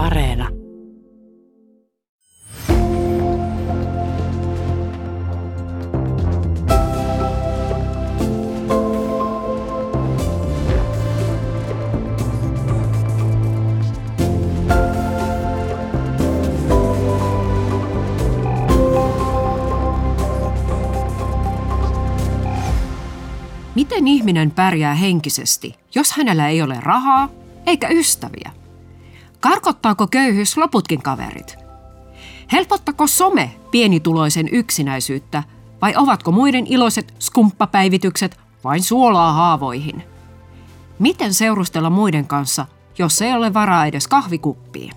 Areena. Miten ihminen pärjää henkisesti, jos hänellä ei ole rahaa eikä ystäviä? Karkottaako köyhyys loputkin kaverit? Helpottako some pienituloisen yksinäisyyttä vai ovatko muiden iloiset skumppapäivitykset vain suolaa haavoihin? Miten seurustella muiden kanssa, jos ei ole varaa edes kahvikuppiin?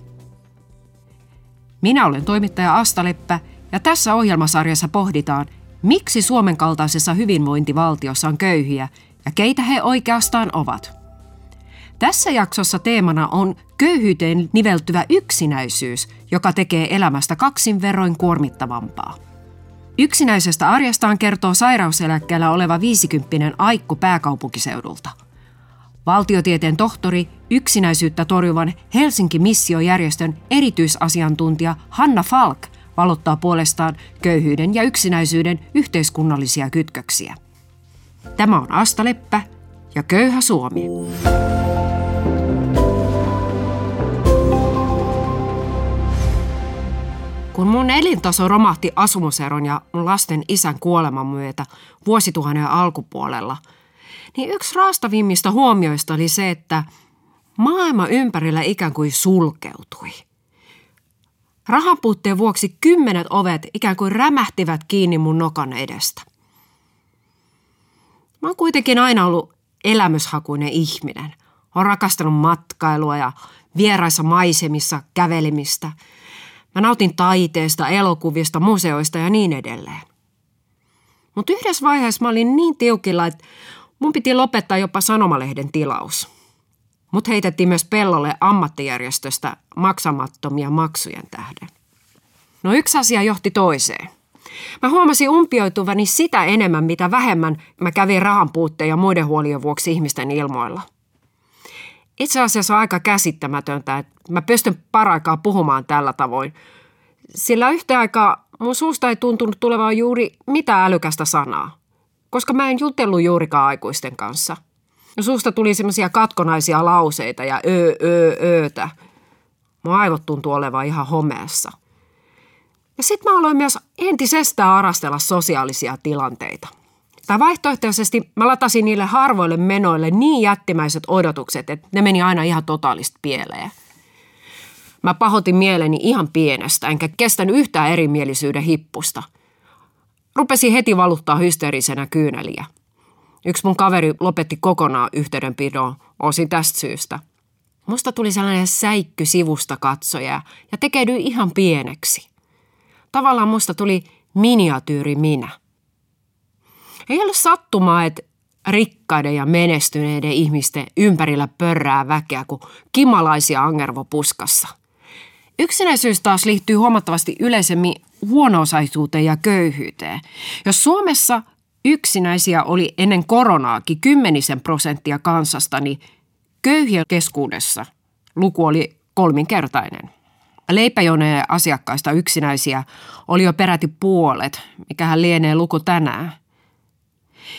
Minä olen toimittaja Asta Leppä ja tässä ohjelmasarjassa pohditaan, miksi Suomen kaltaisessa hyvinvointivaltiossa on köyhiä ja keitä he oikeastaan ovat. Tässä jaksossa teemana on köyhyyteen niveltyvä yksinäisyys, joka tekee elämästä kaksin verroin kuormittavampaa. Yksinäisestä arjestaan kertoo sairauseläkkeellä oleva 50 Aikku pääkaupunkiseudulta. Valtiotieteen tohtori, yksinäisyyttä torjuvan Helsinki Missiojärjestön erityisasiantuntija Hanna Falk valottaa puolestaan köyhyyden ja yksinäisyyden yhteiskunnallisia kytköksiä. Tämä on Asta Leppä ja Köyhä Suomi. Kun mun elintaso romahti asumuseron ja mun lasten isän kuoleman myötä vuosituhannen alkupuolella, niin yksi raastavimmista huomioista oli se, että maailma ympärillä ikään kuin sulkeutui. Rahanpuutteen vuoksi kymmenet ovet ikään kuin rämähtivät kiinni mun nokan edestä. Mä oon kuitenkin aina ollut elämyshakuinen ihminen. Olen rakastanut matkailua ja vieraissa maisemissa kävelemistä – Mä nautin taiteesta, elokuvista, museoista ja niin edelleen. Mutta yhdessä vaiheessa mä olin niin tiukilla, että mun piti lopettaa jopa sanomalehden tilaus. Mut heitettiin myös pellolle ammattijärjestöstä maksamattomia maksujen tähden. No yksi asia johti toiseen. Mä huomasin umpioituvani sitä enemmän, mitä vähemmän mä kävin rahan puutteen ja muiden huolien vuoksi ihmisten ilmoilla – itse asiassa on aika käsittämätöntä, että mä pystyn paraikaa puhumaan tällä tavoin. Sillä yhtä aikaa mun suusta ei tuntunut tulevan juuri mitä älykästä sanaa, koska mä en jutellut juurikaan aikuisten kanssa. No suusta tuli semmoisia katkonaisia lauseita ja öö, öö, öötä. Mun aivot tuntuu olevan ihan homeessa. Ja sitten mä aloin myös entisestään arastella sosiaalisia tilanteita – tai vaihtoehtoisesti mä latasin niille harvoille menoille niin jättimäiset odotukset, että ne meni aina ihan totaalista pieleen. Mä pahotin mieleni ihan pienestä, enkä kestänyt yhtään erimielisyyden hippusta. Rupesin heti valuttaa hysteerisenä kyyneliä. Yksi mun kaveri lopetti kokonaan yhteydenpidon osin tästä syystä. Musta tuli sellainen säikky sivusta katsoja ja tekeydyi ihan pieneksi. Tavallaan musta tuli miniatyyri minä – ei ole sattumaa, että rikkaiden ja menestyneiden ihmisten ympärillä pörrää väkeä kuin kimalaisia angervopuskassa. Yksinäisyys taas liittyy huomattavasti yleisemmin huono-osaisuuteen ja köyhyyteen. Jos Suomessa yksinäisiä oli ennen koronaakin kymmenisen prosenttia kansasta, niin köyhien keskuudessa luku oli kolminkertainen. Leipäjonojen asiakkaista yksinäisiä oli jo peräti puolet, mikähän lienee luku tänään –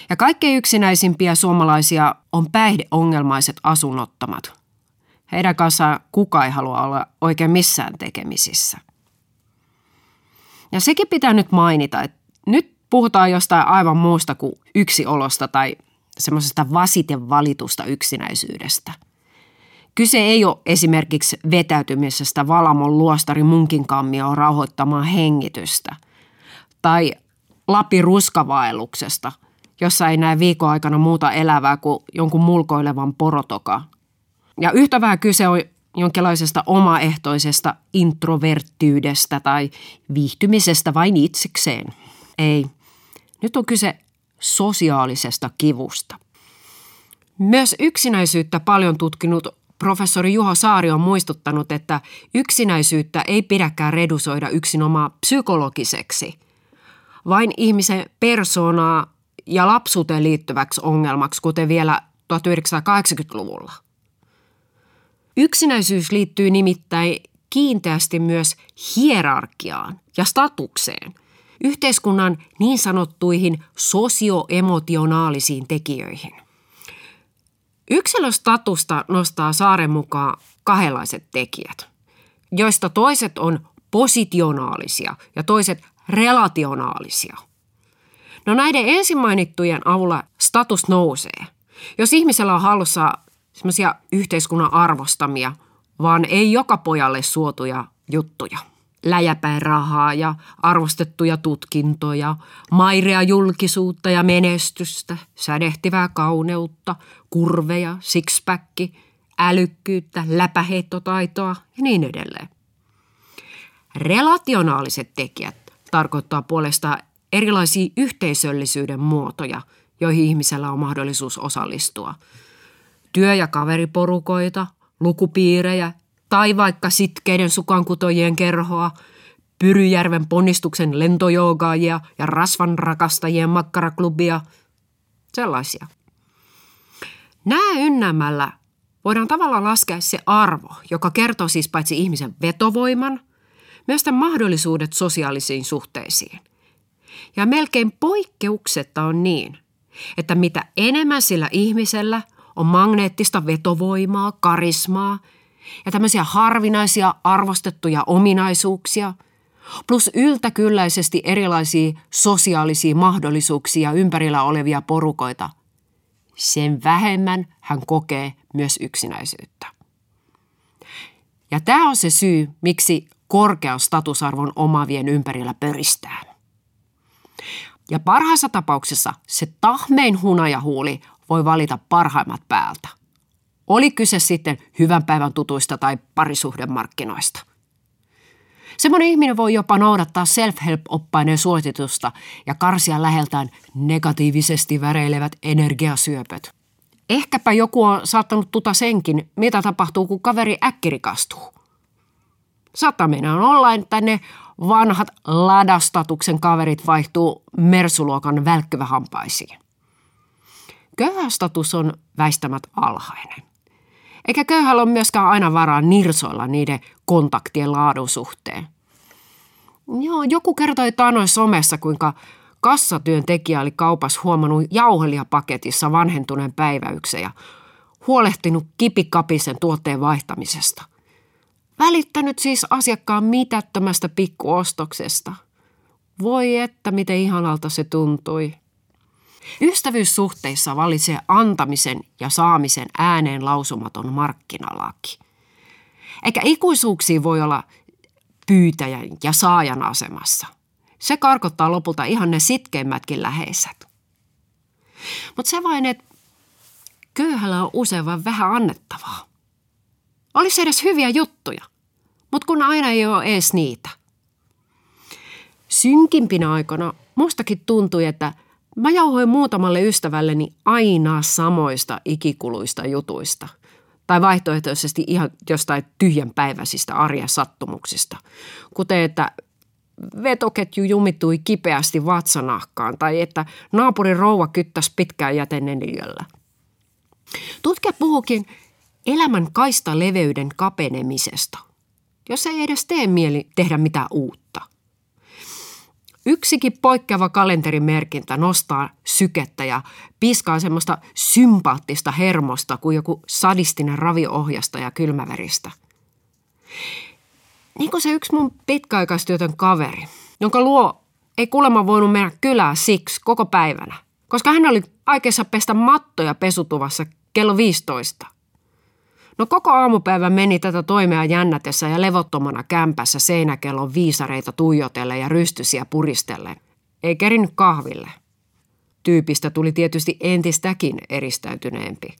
ja kaikkein yksinäisimpiä suomalaisia on päihdeongelmaiset asunnottomat. Heidän kanssaan kuka ei halua olla oikein missään tekemisissä. Ja sekin pitää nyt mainita, että nyt puhutaan jostain aivan muusta kuin yksiolosta tai semmoisesta vasiten valitusta yksinäisyydestä. Kyse ei ole esimerkiksi vetäytymisestä Valamon luostari munkin kammioon rauhoittamaan hengitystä tai Lapin ruskavaelluksesta – jossa ei näe viikon aikana muuta elävää kuin jonkun mulkoilevan porotoka. Ja yhtä vähän kyse on jonkinlaisesta omaehtoisesta introverttyydestä tai viihtymisestä vain itsekseen. Ei. Nyt on kyse sosiaalisesta kivusta. Myös yksinäisyyttä paljon tutkinut professori Juho Saari on muistuttanut, että yksinäisyyttä ei pidäkään redusoida yksinomaan psykologiseksi. Vain ihmisen persoonaa ja lapsuuteen liittyväksi ongelmaksi, kuten vielä 1980-luvulla. Yksinäisyys liittyy nimittäin kiinteästi myös hierarkiaan ja statukseen, yhteiskunnan niin sanottuihin sosioemotionaalisiin tekijöihin. Yksilöstatusta nostaa saaren mukaan kahdenlaiset tekijät, joista toiset on positionaalisia ja toiset relationaalisia. No näiden ensin mainittujen avulla status nousee. Jos ihmisellä on hallussa semmoisia yhteiskunnan arvostamia, vaan ei joka pojalle suotuja juttuja. Läjäpäin rahaa ja arvostettuja tutkintoja, mairea julkisuutta ja menestystä, sädehtivää kauneutta, kurveja, sixpacki, älykkyyttä, läpäheittotaitoa ja niin edelleen. Relationaaliset tekijät tarkoittaa puolestaan erilaisia yhteisöllisyyden muotoja, joihin ihmisellä on mahdollisuus osallistua. Työ- ja kaveriporukoita, lukupiirejä tai vaikka sitkeiden sukankutojien kerhoa, Pyryjärven ponnistuksen lentojoogaajia ja rasvan rakastajien makkaraklubia, sellaisia. Nää ynnämällä voidaan tavallaan laskea se arvo, joka kertoo siis paitsi ihmisen vetovoiman, myös tämän mahdollisuudet sosiaalisiin suhteisiin. Ja melkein poikkeuksetta on niin, että mitä enemmän sillä ihmisellä on magneettista vetovoimaa, karismaa ja tämmöisiä harvinaisia arvostettuja ominaisuuksia, plus yltäkylläisesti erilaisia sosiaalisia mahdollisuuksia ympärillä olevia porukoita, sen vähemmän hän kokee myös yksinäisyyttä. Ja tämä on se syy, miksi korkean statusarvon omavien ympärillä pöristää. Ja parhaassa tapauksessa se tahmein hunajahuuli voi valita parhaimmat päältä. Oli kyse sitten hyvän päivän tutuista tai parisuhdemarkkinoista. Semmoinen ihminen voi jopa noudattaa self-help-oppaineen suositusta ja karsia läheltään negatiivisesti väreilevät energiasyöpöt. Ehkäpä joku on saattanut tuta senkin, mitä tapahtuu, kun kaveri äkkirikastuu. Sataminen on olla, että ne vanhat ladastatuksen kaverit vaihtuu mersuluokan välkkyvähampaisiin. Köyhästatus on väistämät alhainen. Eikä köyhällä ole myöskään aina varaa nirsoilla niiden kontaktien laadun suhteen. Joo, joku kertoi taanoin somessa, kuinka kassatyöntekijä oli kaupassa huomannut jauhelijapaketissa vanhentuneen päiväyksen ja huolehtinut kipikapisen tuotteen vaihtamisesta. Välittänyt siis asiakkaan mitättömästä pikkuostoksesta. Voi että miten ihanalta se tuntui. Ystävyyssuhteissa valitsee antamisen ja saamisen ääneen lausumaton markkinalaki. Eikä ikuisuuksiin voi olla pyytäjän ja saajan asemassa. Se karkottaa lopulta ihan ne sitkeimmätkin läheiset. Mutta se vain, että köyhällä on usein vain vähän annettavaa. Olisi edes hyviä juttuja, mutta kun aina ei ole edes niitä. Synkimpinä aikana mustakin tuntui, että – Mä jauhoin muutamalle ystävälleni aina samoista ikikuluista jutuista. Tai vaihtoehtoisesti ihan jostain tyhjänpäiväisistä arjen sattumuksista. Kuten, että vetoketju jumittui kipeästi vatsanahkaan tai että naapurin rouva kyttäsi pitkään jäteneliöllä. Tutkija puhukin elämän kaista leveyden kapenemisesta, jos ei edes tee mieli tehdä mitään uutta – Yksikin poikkeava kalenterimerkintä nostaa sykettä ja piskaa semmoista sympaattista hermosta kuin joku sadistinen raviohjasta ja kylmäveristä. Niin kuin se yksi mun pitkäaikaistyötön kaveri, jonka luo ei kuulemma voinut mennä kylää siksi koko päivänä, koska hän oli aikeissa pestä mattoja pesutuvassa kello 15. No koko aamupäivä meni tätä toimea jännätessä ja levottomana kämpässä seinäkellon viisareita tuijotelle ja rystysiä puristelle. Ei kerinyt kahville. Tyypistä tuli tietysti entistäkin eristäytyneempi.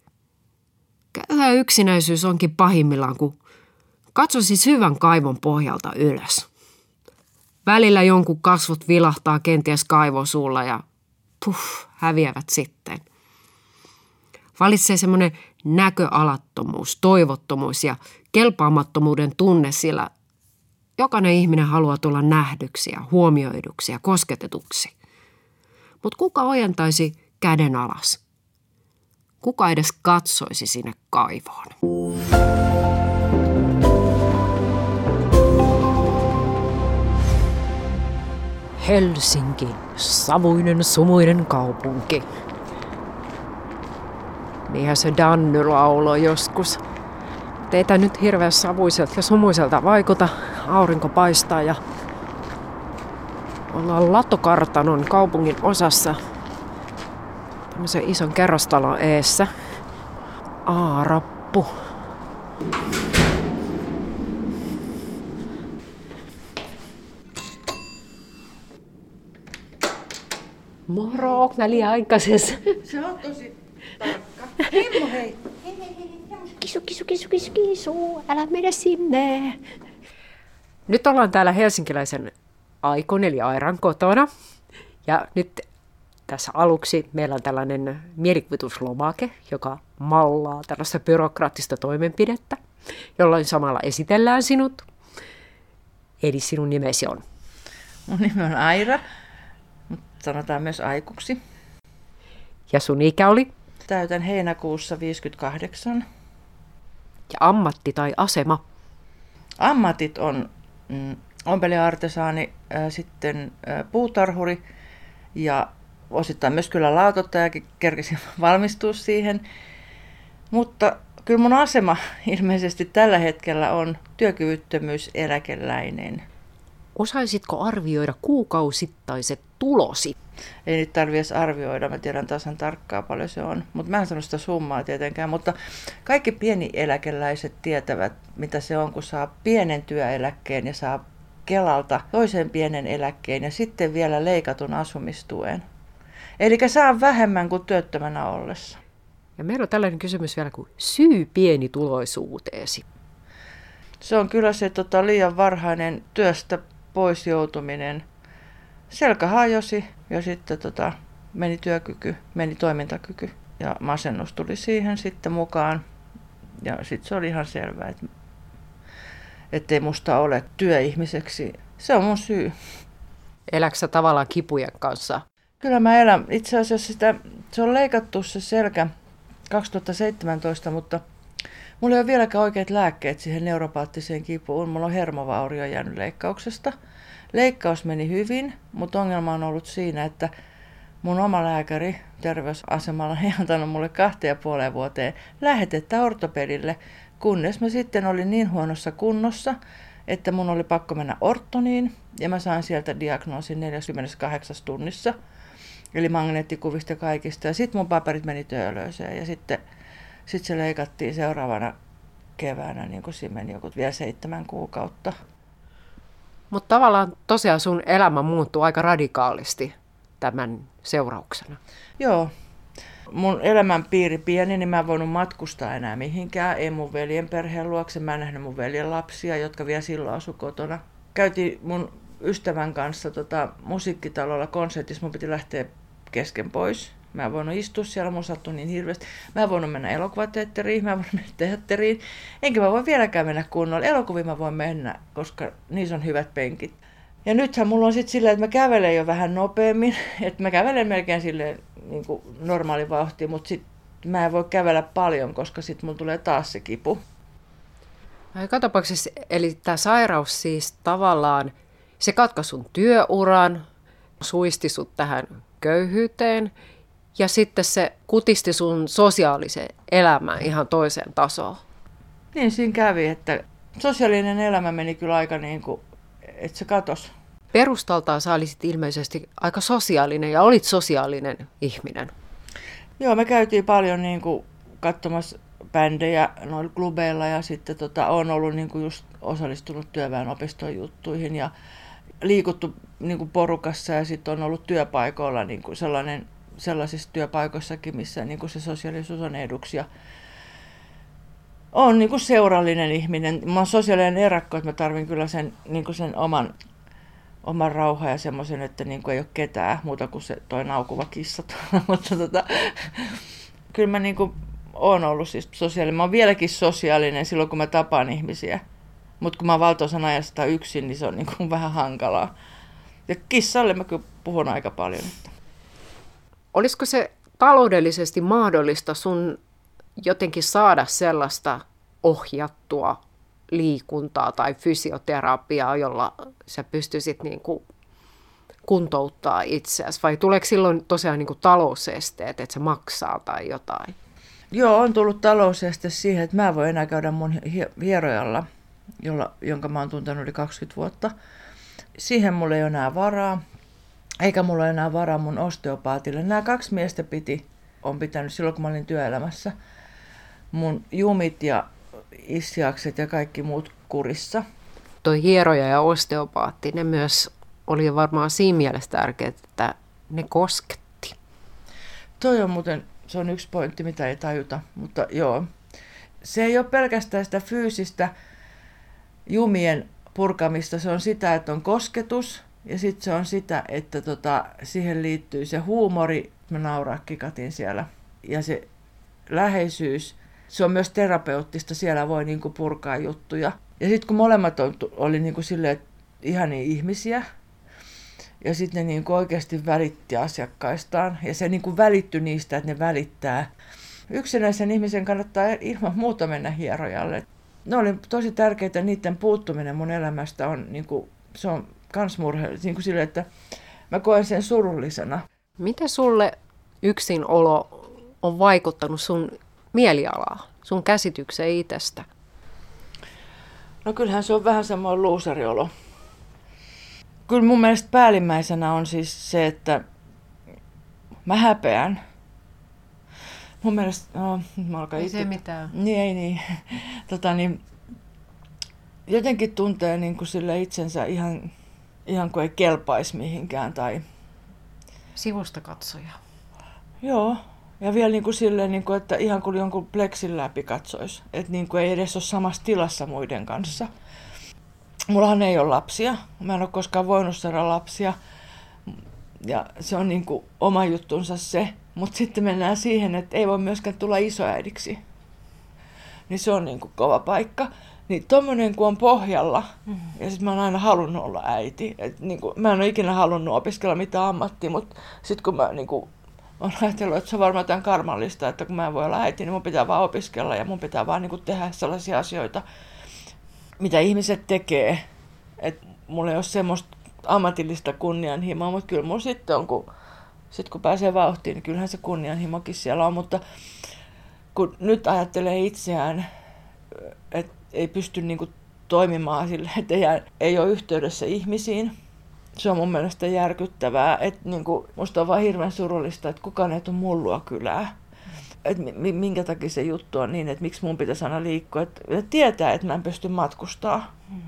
Köyhä yksinäisyys onkin pahimmillaan, kun katso siis hyvän kaivon pohjalta ylös. Välillä jonkun kasvot vilahtaa kenties kaivosuulla ja puff, häviävät sitten – Valitsee semmoinen näköalattomuus, toivottomuus ja kelpaamattomuuden tunne, sillä jokainen ihminen haluaa tulla nähdyksi ja huomioiduksi ja kosketetuksi. Mutta kuka ojentaisi käden alas? Kuka edes katsoisi sinne kaivoon? Helsinki, savuinen sumuinen kaupunki. Niinhän se Danny lauloi joskus. Teitä nyt hirveän savuiselta ja sumuiselta vaikuta. Aurinko paistaa ja ollaan Latokartanon kaupungin osassa. Tämmöisen ison kerrostalon eessä. Aarappu. Moro, onko mä liian aikaisessa? Se on tosi tarkka. Himmo hei. Kisu, kisu, kisu, kisu, kisu, älä mene sinne. Nyt ollaan täällä helsinkiläisen Aikon eli Airan kotona. Ja nyt tässä aluksi meillä on tällainen mielikuvituslomake, joka mallaa tällaista byrokraattista toimenpidettä, jolloin samalla esitellään sinut. Eli sinun nimesi on. Mun nimi on Aira, mutta sanotaan myös Aikuksi. Ja sun ikä oli? Täytän heinäkuussa 58. Ja ammatti tai asema? Ammatit on mm, ompeliartesaani, äh, sitten äh, puutarhuri ja osittain myös kyllä laatottajakin kerkesin valmistua siihen. Mutta kyllä mun asema ilmeisesti tällä hetkellä on työkyvyttömyyseläkeläinen. Osaisitko arvioida kuukausittaiset tulosi? Ei nyt tarvi edes arvioida, mä tiedän tasan tarkkaan paljon se on. Mutta mä en sano sitä summaa tietenkään. Mutta kaikki pieni eläkeläiset tietävät, mitä se on, kun saa pienen työeläkkeen ja saa Kelalta toisen pienen eläkkeen ja sitten vielä leikatun asumistuen. Eli saa vähemmän kuin työttömänä ollessa. Ja meillä on tällainen kysymys vielä kuin syy pienituloisuuteesi. Se on kyllä se tota, liian varhainen työstä pois joutuminen. Selkä hajosi ja sitten tota, meni työkyky, meni toimintakyky ja masennus tuli siihen sitten mukaan. Ja sitten se oli ihan selvää, että ettei musta ole työihmiseksi. Se on mun syy. Eläksä tavallaan kipujen kanssa? Kyllä mä elän. Itse asiassa sitä, se on leikattu se selkä 2017, mutta mulla ei ole vieläkään oikeat lääkkeet siihen neuropaattiseen kipuun. Mulla on hermovaurio jäänyt leikkauksesta. Leikkaus meni hyvin, mutta ongelma on ollut siinä, että mun oma lääkäri terveysasemalla ei antanut mulle kahteen ja puoleen vuoteen lähetettä ortopedille, kunnes mä sitten olin niin huonossa kunnossa, että mun oli pakko mennä ortoniin ja mä sain sieltä diagnoosin 48 tunnissa, eli magneettikuvista kaikista. Ja sitten mun paperit meni töölöiseen ja sitten sit se leikattiin seuraavana keväänä, niin kuin siinä meni joku vielä seitsemän kuukautta. Mutta tavallaan tosiaan sun elämä muuttuu aika radikaalisti tämän seurauksena. Joo, mun elämänpiiri pieni, niin mä en voinut matkustaa enää mihinkään. Ei mun veljen perheen luokse. Mä en nähnyt mun veljen lapsia, jotka vielä silloin asu kotona. Käytiin mun ystävän kanssa tota, musiikkitalolla konsertissa. Mun piti lähteä kesken pois. Mä en voinut istua siellä, mun sattui niin hirveästi. Mä en voinut mennä elokuvateatteriin, mä en voinut mennä teatteriin. Enkä mä voi vieläkään mennä kunnolla. Elokuviin mä voin mennä, koska niissä on hyvät penkit. Ja nythän mulla on sitten silleen, että mä kävelen jo vähän nopeammin. Että mä kävelen melkein silleen niin normaali vauhti, mutta sit mä en voi kävellä paljon, koska sitten mulla tulee taas se kipu. Joka tapauksessa, eli tämä sairaus siis tavallaan, se katkaisi sun työuran, suisti sut tähän köyhyyteen ja sitten se kutisti sun sosiaalisen elämän ihan toiseen tasoon. Niin siinä kävi, että sosiaalinen elämä meni kyllä aika niin kuin, että se katosi perustaltaan sä olisit ilmeisesti aika sosiaalinen ja olit sosiaalinen ihminen. Joo, me käytiin paljon niin kuin katsomassa bändejä noilla klubeilla ja sitten tota, on ollut niin kuin just osallistunut työväenopiston juttuihin ja liikuttu niin kuin porukassa ja sitten on ollut työpaikoilla niin kuin sellainen, sellaisissa työpaikoissakin, missä niin kuin se sosiaalisuus on eduksi on niin seurallinen ihminen. Mä oon sosiaalinen erakko, että mä tarvin kyllä sen, niin kuin sen oman oman rauhan ja semmoisen, että niin kuin ei ole ketään muuta kuin se toi naukuva kissa. Mutta tota, kyllä mä niin kuin olen ollut siis sosiaalinen. Mä oon vieläkin sosiaalinen silloin, kun mä tapaan ihmisiä. Mutta kun mä valtaosan ajasta yksin, niin se on niin kuin vähän hankalaa. Ja kissalle mä kyllä puhun aika paljon. Olisiko se taloudellisesti mahdollista sun jotenkin saada sellaista ohjattua liikuntaa tai fysioterapiaa, jolla sä pystyisit niin kuin kuntouttaa itseäsi vai tuleeko silloin tosiaan niin kuin talousesteet, että se maksaa tai jotain? Joo, on tullut talouseste siihen, että mä voin enää käydä mun hierojalla, jolla, jonka mä oon tuntenut yli 20 vuotta. Siihen mulla ei ole enää varaa, eikä mulla ole enää varaa mun osteopaatille. Nämä kaksi miestä piti, on pitänyt silloin, kun mä olin työelämässä, mun jumit ja issiakset ja kaikki muut kurissa. Toi hieroja ja osteopaatti, ne myös oli varmaan siinä mielessä tärkeää, että ne kosketti. Toi on muuten, se on yksi pointti, mitä ei tajuta, mutta joo. Se ei ole pelkästään sitä fyysistä jumien purkamista, se on sitä, että on kosketus ja sitten se on sitä, että tota, siihen liittyy se huumori, mä nauraa kikatin siellä, ja se läheisyys, se on myös terapeuttista, siellä voi niinku purkaa juttuja. Ja sitten kun molemmat on, oli niinku silleen, ihania ihmisiä, ja sitten ne niin oikeasti välitti asiakkaistaan. Ja se niin kuin välittyi niistä, että ne välittää. Yksinäisen ihmisen kannattaa ilman muuta mennä hierojalle. Ne oli tosi tärkeää, niiden puuttuminen mun elämästä on, niin kuin, se on kans murhe, niin kuin sille, että mä koen sen surullisena. Miten sulle yksinolo on vaikuttanut sun mielialaa, sun käsitykseen itsestä? No kyllähän se on vähän samoin luusariolo kyllä mun mielestä päällimmäisenä on siis se, että mä häpeän. Mun mielestä, no, mä alkaa Ei itse... se mitään. Niin, ei niin. tota, niin, jotenkin tuntee niin kuin sille itsensä ihan, ihan kuin ei kelpaisi mihinkään. Tai... Sivusta katsoja. Joo. Ja vielä niin kuin silleen, niin kuin, että ihan kuin jonkun pleksin läpi katsoisi. Että niin kuin ei edes ole samassa tilassa muiden kanssa. Mullahan ei ole lapsia. Mä en ole koskaan voinut saada lapsia. Ja se on niin kuin oma juttunsa se. Mutta sitten mennään siihen, että ei voi myöskään tulla isoäidiksi. Niin se on niin kuin kova paikka. Niin tommonen kun on pohjalla, mm. ja sitten mä oon aina halunnut olla äiti. Et niin kuin, mä en ole ikinä halunnut opiskella mitään ammattia, mutta sitten kun mä niin kuin, on ajatellut, että se on varmaan tämän karmallista, että kun mä en voi olla äiti, niin mun pitää vaan opiskella ja mun pitää vaan niin kuin, tehdä sellaisia asioita, mitä ihmiset tekee. Että mulla ei ole semmoista ammatillista kunnianhimoa, mutta kyllä mulla sitten on, kun, sit kun pääsee vauhtiin, niin kyllähän se kunnianhimokin siellä on. Mutta kun nyt ajattelee itseään, että ei pysty niinku toimimaan sille, että ei, ei ole yhteydessä ihmisiin, se on mun mielestä järkyttävää. Että niinku, musta on vaan hirveän surullista, että kukaan ei tule mullua kylää että minkä takia se juttu on niin, että miksi mun pitäisi aina liikkua. Että tietää, että mä en pysty matkustaa. Mm.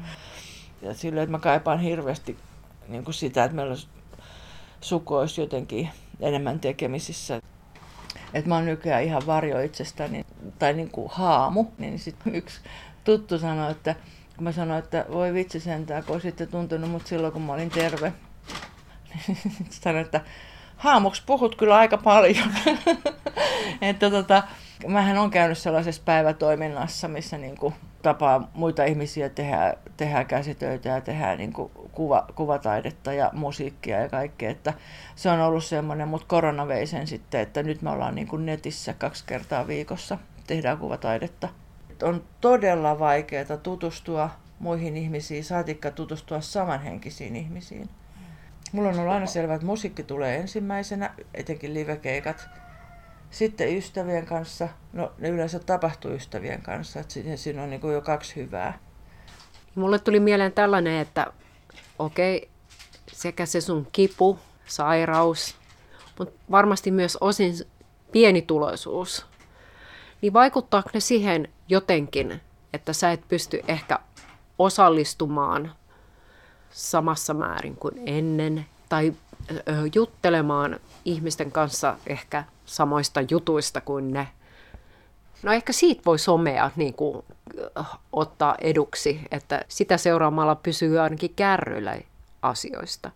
Ja silleen, että mä kaipaan hirveästi niin kuin sitä, että meillä suku olisi jotenkin enemmän tekemisissä. Että mä oon nykyään ihan varjo itsestäni, tai niin kuin haamu. Niin sitten yksi tuttu sanoi, että kun mä sanoin, että voi vitsi sentään, kun olisitte tuntenut mut silloin, kun mä olin terve. sanoin, että haamuksi puhut kyllä aika paljon. että tota, mähän on käynyt sellaisessa päivätoiminnassa, missä niin kuin tapaa muita ihmisiä, tehdään, tehdään käsitöitä ja tehdään niin kuin kuva, kuvataidetta ja musiikkia ja kaikkea. Että se on ollut semmoinen, mutta korona vei sen sitten, että nyt me ollaan niin kuin netissä kaksi kertaa viikossa, tehdään kuvataidetta. On todella vaikeaa tutustua muihin ihmisiin, saatikka tutustua samanhenkisiin ihmisiin. Mulla on ollut aina selvää, että musiikki tulee ensimmäisenä, etenkin livekeikat. Sitten ystävien kanssa, no ne yleensä tapahtuu ystävien kanssa, että siinä on niin kuin jo kaksi hyvää. Mulle tuli mieleen tällainen, että okei, okay, sekä se sun kipu, sairaus, mutta varmasti myös osin pienituloisuus, niin vaikuttaako ne siihen jotenkin, että sä et pysty ehkä osallistumaan samassa määrin kuin ennen tai juttelemaan ihmisten kanssa ehkä samoista jutuista kuin ne. No ehkä siitä voi somea niin kuin, ottaa eduksi, että sitä seuraamalla pysyy ainakin kärryillä asioista.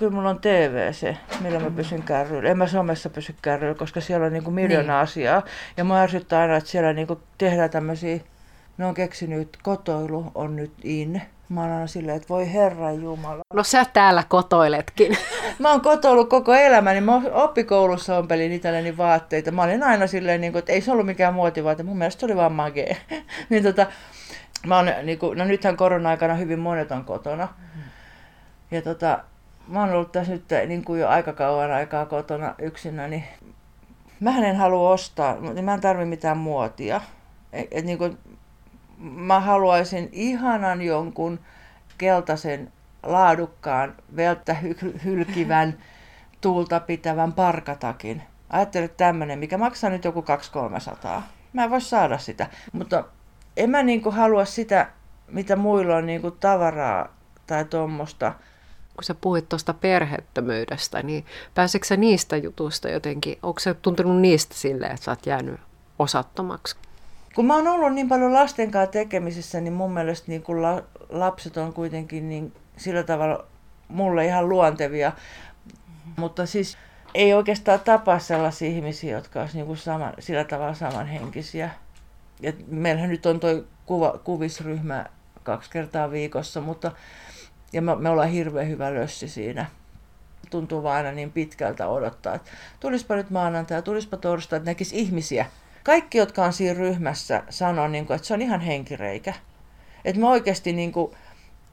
Kyllä mulla on TV se, millä mä pysyn kärryillä. En mä somessa pysy kärryillä, koska siellä on niin kuin miljoona niin. asiaa. Ja mä ärsyttää aina, että siellä niin kuin tehdään tämmöisiä, ne on keksinyt, kotoilu on nyt in Mä oon aina silleen, että voi Herra Jumala. No sä täällä kotoiletkin. mä oon kotoillut koko elämäni. Mä oppikoulussa ompelin itselleni vaatteita. Mä olin aina silleen, niin kuin, että ei se ollut mikään muotivaate. Mun mielestä se oli vaan magee. niin tota, mä oon, niin kuin, no nythän korona-aikana hyvin monet on kotona. Ja tota, mä oon ollut tässä nyt niin kuin jo aika kauan aikaa kotona yksinä, niin mä en halua ostaa, niin mä en tarvi mitään muotia. Et, et niin kuin, mä haluaisin ihanan jonkun keltaisen laadukkaan, velttä hylkivän, tuulta pitävän parkatakin. Ajattelin, että tämmöinen, mikä maksaa nyt joku 200-300. Mä en voi saada sitä, mutta en mä niinku halua sitä, mitä muilla on niinku tavaraa tai tuommoista. Kun sä puhuit tuosta perhettömyydestä, niin pääseekö sä niistä jutuista jotenkin? Onko se tuntunut niistä silleen, että sä oot jäänyt osattomaksi? Kun mä oon ollut niin paljon lasten kanssa tekemisissä, niin mun mielestä niin kun la, lapset on kuitenkin niin sillä tavalla mulle ihan luontevia. Mm-hmm. Mutta siis ei oikeastaan tapaa sellaisia ihmisiä, jotka olisivat niin saman, sillä tavalla samanhenkisiä. Meillähän nyt on tuo kuvisryhmä kaksi kertaa viikossa, mutta ja me, me ollaan hirveän hyvä lössi siinä. Tuntuu vaan aina niin pitkältä odottaa, että tulispa nyt maanantai, tulispa torstai, että näkisi ihmisiä. Kaikki, jotka on siinä ryhmässä, sanoo, niin kuin, että se on ihan henkireikä. Että me oikeasti niin kuin,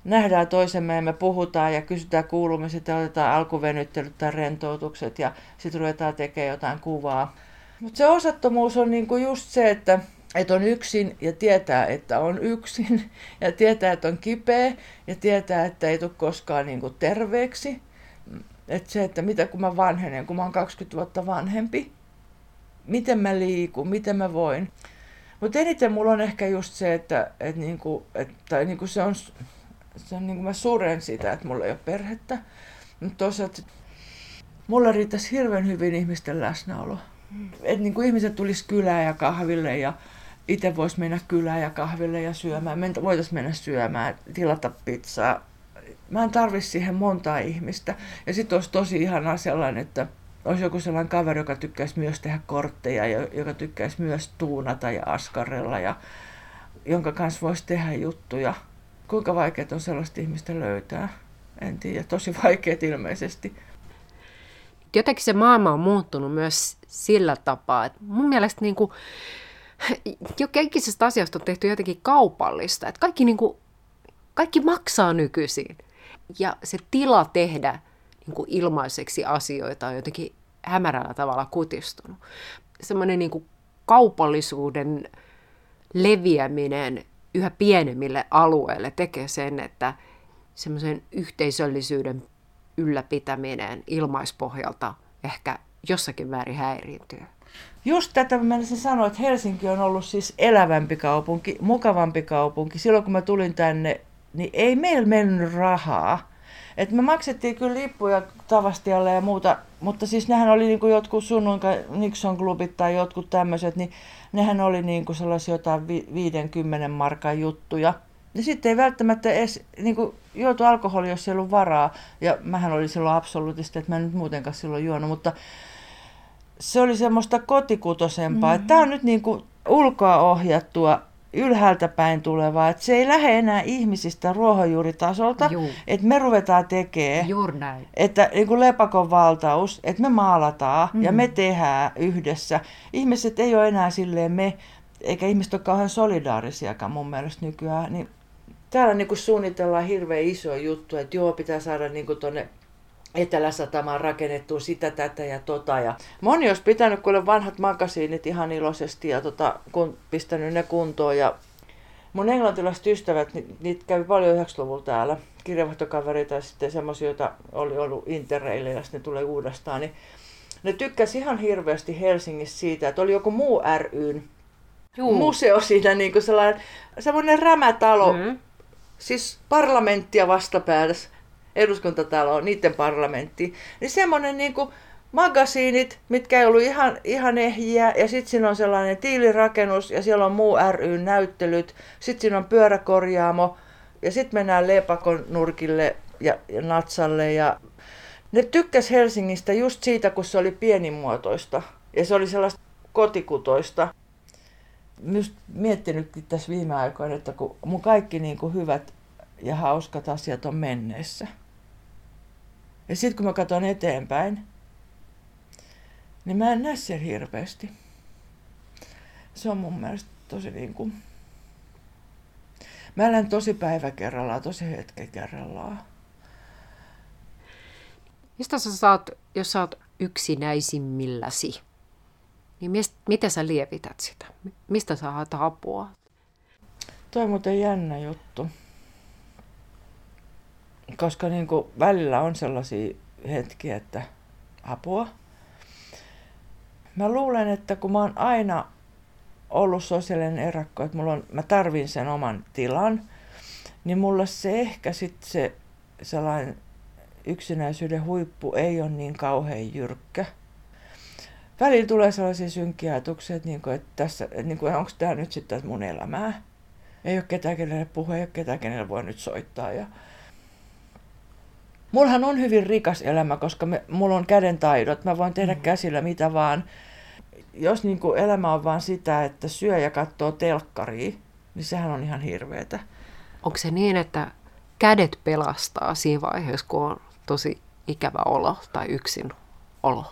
nähdään toisemme ja me puhutaan ja kysytään kuulumiset ja otetaan alkuvenyttelyt tai rentoutukset ja sitten ruvetaan tekemään jotain kuvaa. Mutta se osattomuus on niinku just se, että, että on yksin ja tietää, että on yksin ja tietää, että on kipeä ja tietää, että ei tule koskaan niinku terveeksi. Että se, että mitä kun mä vanhenen, kun mä oon 20 vuotta vanhempi, miten mä liikun, miten mä voin. Mutta eniten mulla on ehkä just se, että, että, niinku, että niinku se on se on niin kuin mä suren sitä, että mulla ei ole perhettä. Mutta toisaalta mulla riittäisi hirveän hyvin ihmisten läsnäolo. Mm. Että niin kuin ihmiset tulisi kylään ja kahville ja itse voisi mennä kylään ja kahville ja syömään. Me voitaisiin mennä syömään, tilata pizzaa. Mä en tarvitsisi siihen montaa ihmistä. Ja sitten olisi tosi ihanaa sellainen, että olisi joku sellainen kaveri, joka tykkäisi myös tehdä kortteja, joka tykkäisi myös tuunata ja askarella ja jonka kanssa voisi tehdä juttuja. Kuinka vaikeaa on sellaista ihmistä löytää? En tiedä, tosi vaikeat ilmeisesti. Jotenkin se maailma on muuttunut myös sillä tapaa, että mun mielestä niin kuin, jo kaikisesta asiasta on tehty jotenkin kaupallista. Että kaikki, niin kuin, kaikki maksaa nykyisin. Ja se tila tehdä niin kuin ilmaiseksi asioita on jotenkin hämärällä tavalla kutistunut. Semmoinen niin kaupallisuuden leviäminen yhä pienemmille alueille tekee sen, että semmoisen yhteisöllisyyden ylläpitäminen ilmaispohjalta ehkä jossakin määrin häiriintyy. Just tätä mä sanoa, että Helsinki on ollut siis elävämpi kaupunki, mukavampi kaupunki. Silloin kun mä tulin tänne, niin ei meillä mennyt rahaa. Et me maksettiin kyllä lippuja Tavastialle ja muuta, mutta siis nehän oli niin kuin jotkut sunnunkai Nixon klubit tai jotkut tämmöiset, niin nehän oli niin kuin sellaisia jotain 50 markan juttuja. Ja sitten ei välttämättä edes kuin juotu alkoholi, jos ei ollut varaa. Ja mähän olin silloin absoluutisti, että mä en nyt muutenkaan silloin juonut, mutta se oli semmoista kotikutosempaa. Mm-hmm. Tämä on nyt niin kuin ulkoa ohjattua ylhäältä päin tulevaa, että se ei lähde enää ihmisistä ruohonjuuritasolta, että me ruvetaan tekemään, Juuri näin. että niin kuin lepakon valtaus, että me maalataan mm. ja me tehdään yhdessä. Ihmiset ei ole enää silleen me, eikä ihmiset ole kauhean solidaarisiakaan mun mielestä nykyään, niin täällä niin kuin suunnitellaan hirveän iso juttu, että joo, pitää saada niin kuin tonne Etelä-Satamaan rakennettu sitä, tätä ja tota. Ja moni olisi pitänyt kuule vanhat makasiinit ihan iloisesti ja tota, kun pistänyt ne kuntoon. Ja mun englantilaiset ystävät, ni, niitä kävi paljon 90-luvulla täällä. Kirjavaihtokavereita ja sitten semmoisia, joita oli ollut interreille ja sitten ne tulee uudestaan. Niin ne tykkäsi ihan hirveästi Helsingissä siitä, että oli joku muu ryn Juu. museo siinä, niin kuin sellainen, semmoinen rämätalo, mm. siis parlamenttia vastapäätä eduskuntatalo, niiden parlamentti, niin semmoinen niin kuin magasiinit, mitkä ei ollut ihan, ihan ehjiä, ja sitten siinä on sellainen tiilirakennus, ja siellä on muu ry-näyttelyt, sitten siinä on pyöräkorjaamo, ja sitten mennään Lepakon nurkille ja, ja Natsalle, ja ne tykkäs Helsingistä just siitä, kun se oli pienimuotoista, ja se oli sellaista kotikutoista. Myös miettinytkin tässä viime aikoina, että kun mun kaikki niin kuin hyvät ja hauskat asiat on menneessä. Ja sitten kun mä katson eteenpäin, niin mä en näe sen hirveästi. Se on mun mielestä tosi niin kuin... Mä elän tosi päivä kerrallaan, tosi hetken kerrallaan. Mistä sä saat, jos sä oot yksinäisimmilläsi, niin mist, miten sä lievität sitä? Mistä sä saat apua? Toi on muuten jännä juttu. Koska niin kuin välillä on sellaisia hetkiä, että apua. Mä luulen, että kun mä oon aina ollut sosiaalinen erakko, että mulla on, mä tarvin sen oman tilan, niin mulla se ehkä sitten se sellainen yksinäisyyden huippu ei ole niin kauhean jyrkkä. Välillä tulee sellaisia synkkiä ajatuksia, että, niin että, tässä, että niin onko tämä nyt sitten mun elämää. Ei ole ketään, kenelle puhua, ei ole ketään, kenelle voi nyt soittaa. Ja... Mullahan on hyvin rikas elämä, koska me, mulla on käden taidot. Mä voin tehdä mm. käsillä mitä vaan. Jos niin kuin elämä on vaan sitä, että syö ja katsoo telkkaria, niin sehän on ihan hirveetä. Onko se niin, että kädet pelastaa siinä vaiheessa, kun on tosi ikävä olo tai yksin olo?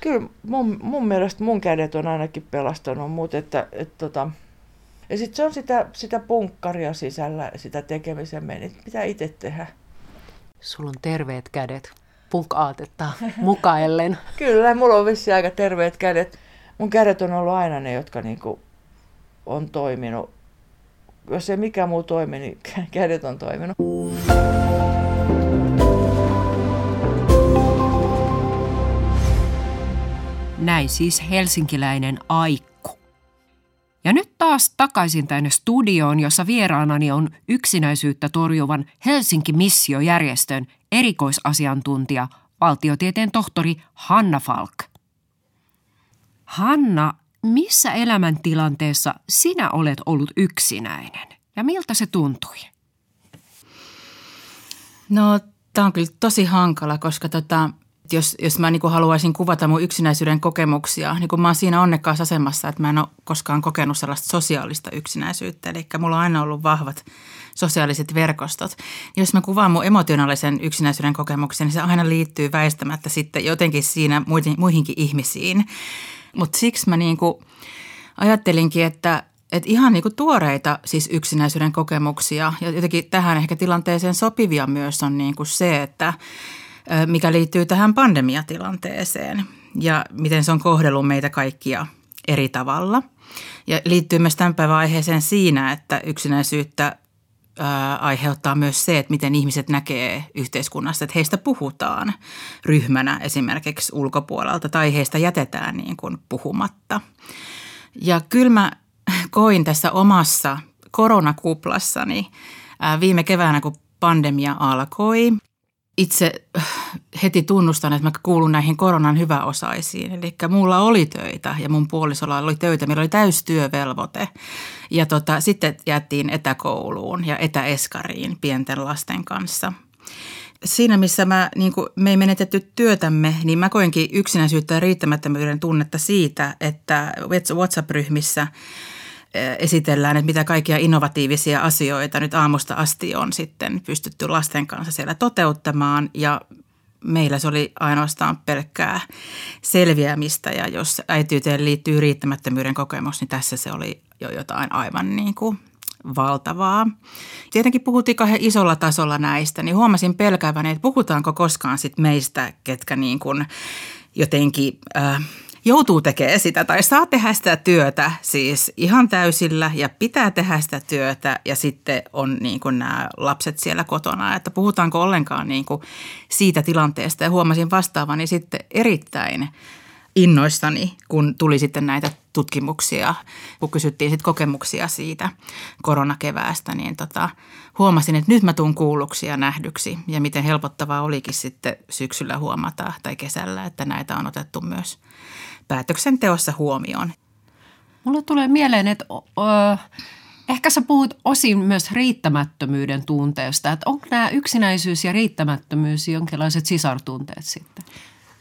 Kyllä mun, mun mielestä mun kädet on ainakin pelastanut, mutta että, että tota, ja sitten se on sitä, sitä punkkaria sisällä, sitä tekemisen meni, mitä itse tehdä. Sulla on terveet kädet, punk-aatetta mukaellen. Kyllä, mulla on vissi aika terveet kädet. Mun kädet on ollut aina ne, jotka niinku on toiminut. Jos ei mikään muu toimi, niin kädet on toiminut. Näin siis helsinkiläinen Aikku. Ja nyt taas takaisin tänne studioon, jossa vieraanani on yksinäisyyttä torjuvan Helsinki Missio-järjestön erikoisasiantuntija, valtiotieteen tohtori Hanna Falk. Hanna, missä elämäntilanteessa sinä olet ollut yksinäinen ja miltä se tuntui? No, tämä on kyllä tosi hankala, koska tota, jos, jos mä niin kuin haluaisin kuvata mun yksinäisyyden kokemuksia, niin kuin mä oon siinä onnekkaassa asemassa, että mä en ole koskaan kokenut sellaista sosiaalista yksinäisyyttä. Eli mulla on aina ollut vahvat sosiaaliset verkostot. Jos mä kuvaan mun emotionaalisen yksinäisyyden kokemuksen, niin se aina liittyy väistämättä sitten jotenkin siinä muihinkin ihmisiin. Mutta siksi mä niin kuin ajattelinkin, että, että ihan niin kuin tuoreita siis yksinäisyyden kokemuksia ja jotenkin tähän ehkä tilanteeseen sopivia myös on niin kuin se, että – mikä liittyy tähän pandemiatilanteeseen ja miten se on kohdellut meitä kaikkia eri tavalla. Ja liittyy myös tämän päivän aiheeseen siinä, että yksinäisyyttä aiheuttaa myös se, että miten ihmiset näkee yhteiskunnassa, että heistä puhutaan ryhmänä esimerkiksi ulkopuolelta tai heistä jätetään niin kuin puhumatta. Ja kyllä mä koin tässä omassa koronakuplassani viime keväänä, kun pandemia alkoi, itse heti tunnustan, että mä kuulun näihin koronan hyväosaisiin. Eli mulla oli töitä ja mun puolisolla oli töitä. Meillä oli täystyövelvoite ja tota, sitten jättiin etäkouluun ja etäeskariin pienten lasten kanssa. Siinä, missä mä, niin me ei menetetty työtämme, niin mä koinkin yksinäisyyttä ja riittämättömyyden tunnetta siitä, että WhatsApp-ryhmissä – esitellään, että mitä kaikkia innovatiivisia asioita nyt aamusta asti on sitten pystytty lasten kanssa siellä toteuttamaan ja meillä se oli ainoastaan pelkkää selviämistä ja jos äityyteen liittyy riittämättömyyden kokemus, niin tässä se oli jo jotain aivan niin kuin valtavaa. Tietenkin puhuttiin kahden isolla tasolla näistä, niin huomasin pelkääväni, että puhutaanko koskaan sit meistä, ketkä niin kuin jotenkin äh, – joutuu tekemään sitä tai saa tehdä sitä työtä siis ihan täysillä ja pitää tehdä sitä työtä ja sitten on niin kuin nämä lapset siellä kotona. Että puhutaanko ollenkaan niin kuin siitä tilanteesta ja huomasin vastaavani sitten erittäin innoissani, kun tuli sitten näitä tutkimuksia, kun kysyttiin sitten kokemuksia siitä koronakeväästä, niin tota, huomasin, että nyt mä tuun kuulluksi ja nähdyksi ja miten helpottavaa olikin sitten syksyllä huomata tai kesällä, että näitä on otettu myös päätöksenteossa huomioon. Mulle tulee mieleen, että ö, ehkä sä puhut osin myös riittämättömyyden tunteesta. Että onko nämä yksinäisyys ja riittämättömyys jonkinlaiset sisartunteet sitten?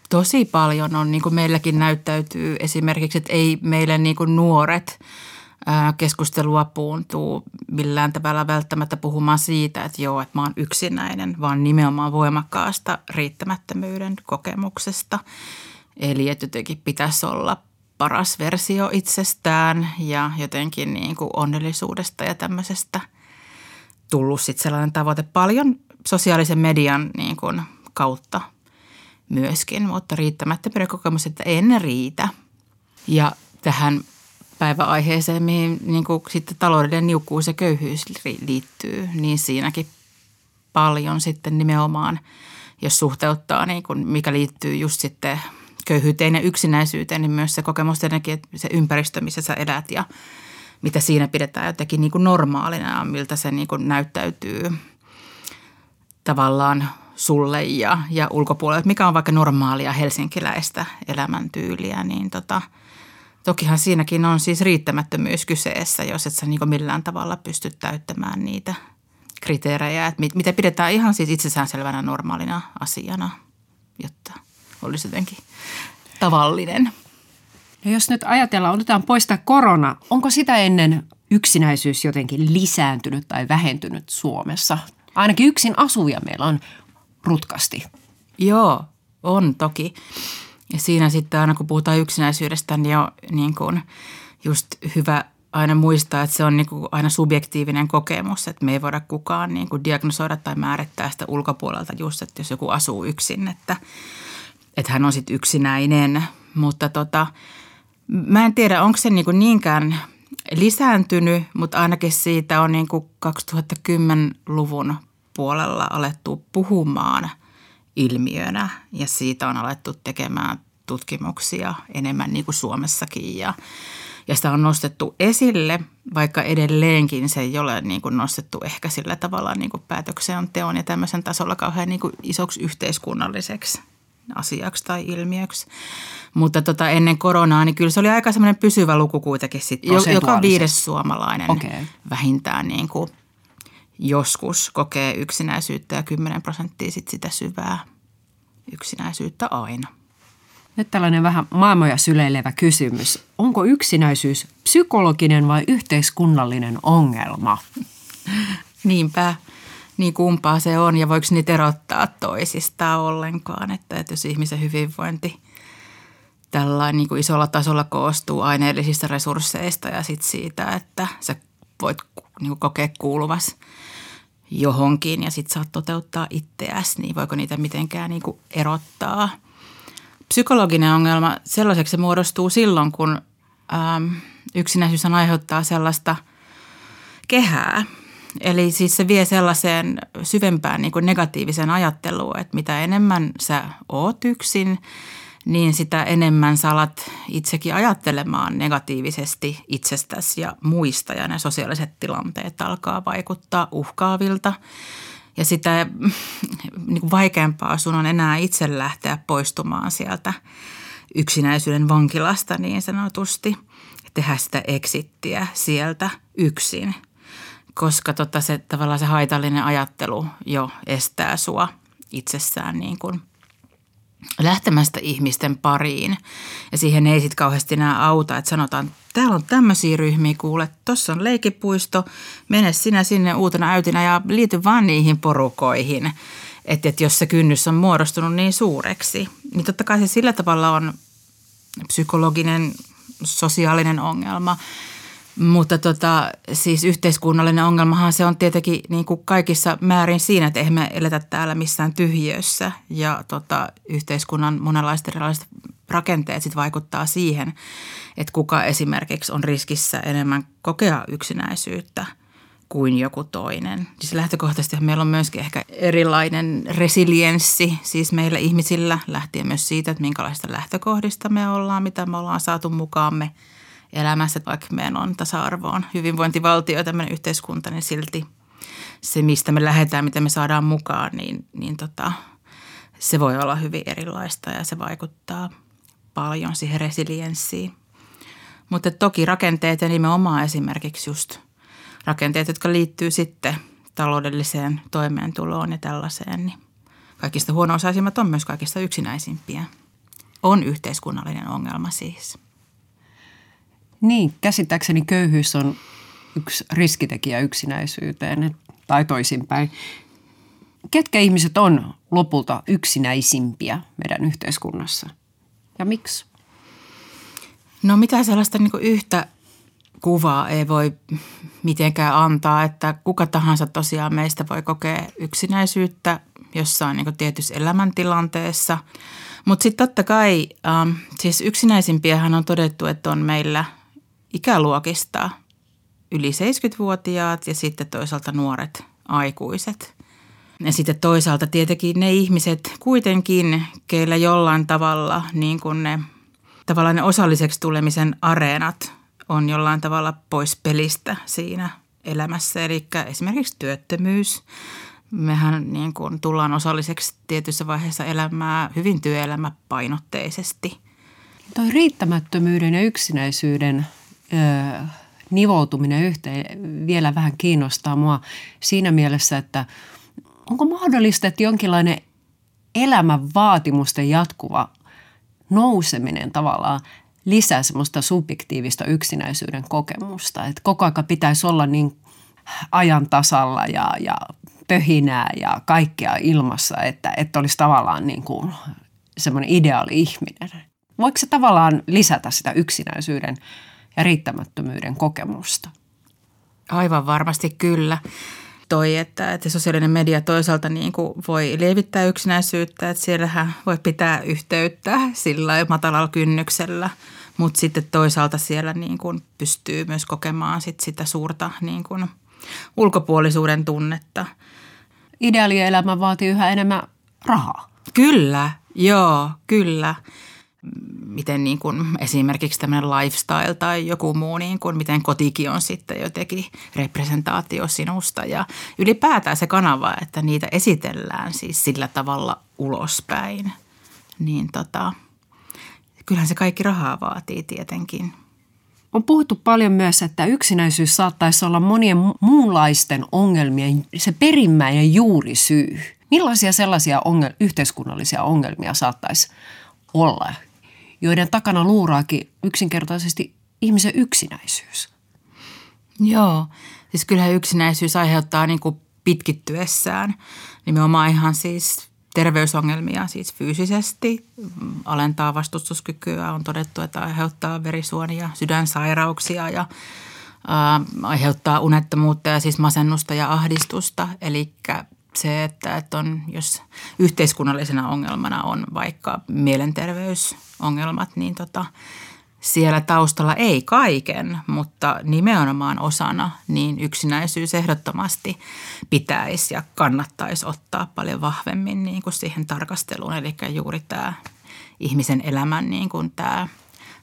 Tosi paljon on, niin kuin meilläkin näyttäytyy esimerkiksi, että ei meille niin kuin nuoret keskustelua puuntuu millään tavalla välttämättä puhumaan siitä, että joo, että mä oon yksinäinen, vaan nimenomaan voimakkaasta riittämättömyyden kokemuksesta – Eli että jotenkin pitäisi olla paras versio itsestään ja jotenkin niin kuin onnellisuudesta ja tämmöisestä tullut sitten sellainen tavoite paljon sosiaalisen median niin kuin kautta myöskin, mutta riittämättömyyden kokemus, että en riitä. Ja tähän päiväaiheeseen, mihin niin kuin sitten taloudellinen niukkuus ja köyhyys liittyy, niin siinäkin paljon sitten nimenomaan, jos suhteuttaa, niin kuin mikä liittyy just sitten köyhyyteen ja yksinäisyyteen, niin myös se kokemus tietenkin, että se ympäristö, missä sä elät ja mitä siinä pidetään jotenkin niin kuin normaalina ja miltä se niin kuin näyttäytyy tavallaan sulle ja, ja ulkopuolelle, mikä on vaikka normaalia helsinkiläistä elämäntyyliä, niin tota, tokihan siinäkin on siis riittämättömyys kyseessä, jos et sä niin millään tavalla pysty täyttämään niitä kriteerejä, että mitä pidetään ihan siis itsestäänselvänä normaalina asiana, jotta olisi jotenkin tavallinen. No jos nyt ajatellaan, otetaan pois tämä korona, onko sitä ennen yksinäisyys jotenkin lisääntynyt tai vähentynyt Suomessa? Ainakin yksin asuvia meillä on rutkasti. Joo, on toki. Ja siinä sitten aina kun puhutaan yksinäisyydestä, niin on niin kuin just hyvä aina muistaa, että se on niin kuin aina subjektiivinen kokemus, että me ei voida kukaan niin kuin diagnosoida tai määrittää sitä ulkopuolelta just, että jos joku asuu yksin, että, että hän on sitten yksinäinen. Mutta tota, mä en tiedä, onko se niin kuin niinkään lisääntynyt, mutta ainakin siitä on niin kuin 2010-luvun puolella alettu puhumaan ilmiönä ja siitä on alettu tekemään tutkimuksia enemmän niin kuin Suomessakin ja, ja sitä on nostettu esille, vaikka edelleenkin se ei ole niin kuin nostettu ehkä sillä tavalla niin kuin päätöksenteon ja tämmöisen tasolla kauhean niin kuin isoksi yhteiskunnalliseksi asiaksi tai ilmiöksi. Mutta tota, ennen koronaa, niin kyllä se oli aika semmoinen pysyvä luku kuitenkin sitten. Joka viides suomalainen okay. vähintään niin kuin joskus kokee yksinäisyyttä ja 10 prosenttia sit sitä syvää yksinäisyyttä aina. Nyt tällainen vähän maailmoja syleilevä kysymys. Onko yksinäisyys psykologinen vai yhteiskunnallinen ongelma? Niinpä. Niin kumpaa se on ja voiko niitä erottaa toisistaan ollenkaan, että, että jos ihmisen hyvinvointi tällainen niin kuin isolla tasolla koostuu aineellisista resursseista ja sitten siitä, että sä voit niin kuin kokea kuuluvas johonkin ja sitten saat toteuttaa itseäsi, niin voiko niitä mitenkään niin kuin erottaa. Psykologinen ongelma, sellaiseksi se muodostuu silloin, kun ähm, yksinäisyys aiheuttaa sellaista kehää. Eli siis se vie sellaiseen syvempään niin negatiiviseen ajatteluun, että mitä enemmän sä oot yksin – niin sitä enemmän sä alat itsekin ajattelemaan negatiivisesti itsestäsi ja muista ja ne sosiaaliset tilanteet alkaa vaikuttaa uhkaavilta. Ja sitä niin kuin vaikeampaa sun on enää itse lähteä poistumaan sieltä yksinäisyyden vankilasta niin sanotusti. Tehdä sitä eksittiä sieltä yksin, koska tota se, tavallaan se haitallinen ajattelu jo estää sua itsessään niin kuin – lähtemästä ihmisten pariin. Ja siihen ei sitten kauheasti enää auta, että sanotaan, täällä on tämmöisiä ryhmiä kuule, tuossa on leikipuisto, mene sinä sinne uutena äytinä ja liity vaan niihin porukoihin. Että et jos se kynnys on muodostunut niin suureksi, niin totta kai se sillä tavalla on psykologinen, sosiaalinen ongelma – mutta tota, siis yhteiskunnallinen ongelmahan se on tietenkin niin kuin kaikissa määrin siinä, että eihän me eletä täällä missään tyhjössä. Ja tota, yhteiskunnan monenlaiset erilaiset rakenteet sit vaikuttaa siihen, että kuka esimerkiksi on riskissä enemmän kokea yksinäisyyttä kuin joku toinen. Siis lähtökohtaisesti meillä on myöskin ehkä erilainen resilienssi, siis meillä ihmisillä lähtien myös siitä, että minkälaista lähtökohdista me ollaan, mitä me ollaan saatu mukaamme – elämässä, vaikka meidän on tasa-arvoon hyvinvointivaltio tämmöinen yhteiskunta, niin silti se, mistä me lähdetään, mitä me saadaan mukaan, niin, niin tota, se voi olla hyvin erilaista ja se vaikuttaa paljon siihen resilienssiin. Mutta toki rakenteet ja nimenomaan esimerkiksi just rakenteet, jotka liittyy sitten taloudelliseen toimeentuloon ja tällaiseen, niin kaikista huono-osaisimmat on myös kaikista yksinäisimpiä. On yhteiskunnallinen ongelma siis. Niin, käsittääkseni köyhyys on yksi riskitekijä yksinäisyyteen tai toisinpäin. Ketkä ihmiset on lopulta yksinäisimpiä meidän yhteiskunnassa ja miksi? No mitä sellaista niin yhtä kuvaa ei voi mitenkään antaa, että kuka tahansa tosiaan meistä voi kokea yksinäisyyttä jossain niin tietyssä elämäntilanteessa. Mutta sitten totta kai, ähm, siis yksinäisimpiähän on todettu, että on meillä ikäluokista yli 70-vuotiaat ja sitten toisaalta nuoret aikuiset. Ja sitten toisaalta tietenkin ne ihmiset kuitenkin, keillä jollain tavalla niin kuin ne, tavallaan ne osalliseksi tulemisen areenat on jollain tavalla pois pelistä siinä elämässä. Eli esimerkiksi työttömyys. Mehän niin kuin tullaan osalliseksi tietyssä vaiheessa elämää hyvin työelämäpainotteisesti. Toi riittämättömyyden ja yksinäisyyden ö, nivoutuminen yhteen vielä vähän kiinnostaa mua siinä mielessä, että onko mahdollista, että jonkinlainen elämän vaatimusten jatkuva nouseminen tavallaan lisää semmoista subjektiivista yksinäisyyden kokemusta. Että koko aika pitäisi olla niin ajan tasalla ja, ja pöhinää ja kaikkea ilmassa, että, että olisi tavallaan niin kuin semmoinen ideaali ihminen. Voiko se tavallaan lisätä sitä yksinäisyyden ja riittämättömyyden kokemusta? Aivan varmasti kyllä. Toi, että, että sosiaalinen media toisaalta niin kuin voi lievittää yksinäisyyttä, että siellähän voi pitää yhteyttä sillä matalalla kynnyksellä, mutta sitten toisaalta siellä niin kuin pystyy myös kokemaan sit sitä suurta niin kuin ulkopuolisuuden tunnetta. Ideaalielämä vaatii yhä enemmän rahaa. Kyllä, joo, kyllä miten niin kuin esimerkiksi tämmöinen lifestyle tai joku muu, niin kuin miten kotikin on sitten jotenkin representaatio sinusta ja ylipäätään se kanava, että niitä esitellään siis sillä tavalla ulospäin. Niin tota, kyllähän se kaikki rahaa vaatii tietenkin. On puhuttu paljon myös, että yksinäisyys saattaisi olla monien muunlaisten ongelmien se perimmäinen juurisyy. Millaisia sellaisia ongel- yhteiskunnallisia ongelmia saattaisi olla, joiden takana luuraakin yksinkertaisesti ihmisen yksinäisyys. Joo, siis kyllähän yksinäisyys aiheuttaa niin kuin pitkittyessään nimenomaan ihan siis terveysongelmia siis fyysisesti, alentaa vastustuskykyä, on todettu, että aiheuttaa verisuonia, sydänsairauksia ja ää, aiheuttaa unettomuutta ja siis masennusta ja ahdistusta. Eli se, että, että on, jos yhteiskunnallisena ongelmana on vaikka mielenterveysongelmat, niin tota, siellä taustalla ei kaiken, mutta nimenomaan osana, niin yksinäisyys ehdottomasti pitäisi ja kannattaisi ottaa paljon vahvemmin niin kuin siihen tarkasteluun. Eli juuri tämä ihmisen elämän niin kuin tämä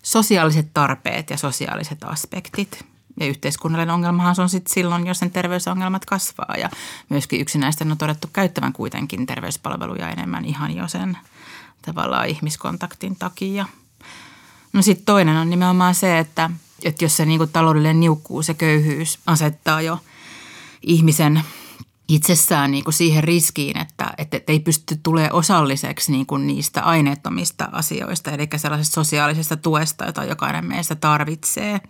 sosiaaliset tarpeet ja sosiaaliset aspektit – ja yhteiskunnallinen ongelmahan on sitten silloin, jos sen terveysongelmat kasvaa ja myöskin yksinäisten on todettu käyttävän kuitenkin terveyspalveluja enemmän ihan jo sen tavallaan ihmiskontaktin takia. No sitten toinen on nimenomaan se, että, että jos se niinku taloudellinen niukkuus ja köyhyys asettaa jo ihmisen itsessään niin kuin siihen riskiin, että, että ei pysty tulee osalliseksi niin kuin niistä aineettomista asioista, eli sellaisesta sosiaalisesta tuesta, jota jokainen meistä tarvitsee –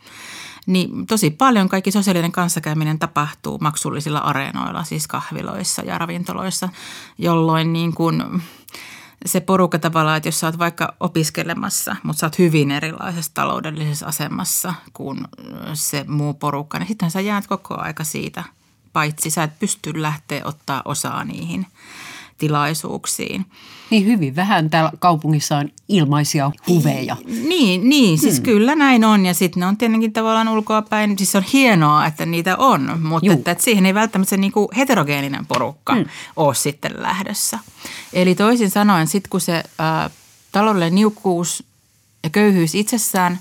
niin tosi paljon kaikki sosiaalinen kanssakäyminen tapahtuu maksullisilla areenoilla, siis kahviloissa ja ravintoloissa, jolloin niin kuin se porukka tavallaan, että jos sä oot vaikka opiskelemassa, mutta sä oot hyvin erilaisessa taloudellisessa asemassa kuin se muu porukka, niin sitten sä jäät koko aika siitä, paitsi sä et pysty lähteä ottaa osaa niihin – tilaisuuksiin. Niin hyvin vähän täällä kaupungissa on ilmaisia huveja. Niin, niin siis hmm. kyllä näin on ja sitten ne on tietenkin tavallaan ulkoapäin, siis on hienoa, että niitä on, mutta että, että siihen ei välttämättä se niinku heterogeeninen porukka hmm. ole sitten lähdössä. Eli toisin sanoen sitten kun se ä, taloudellinen niukkuus ja köyhyys itsessään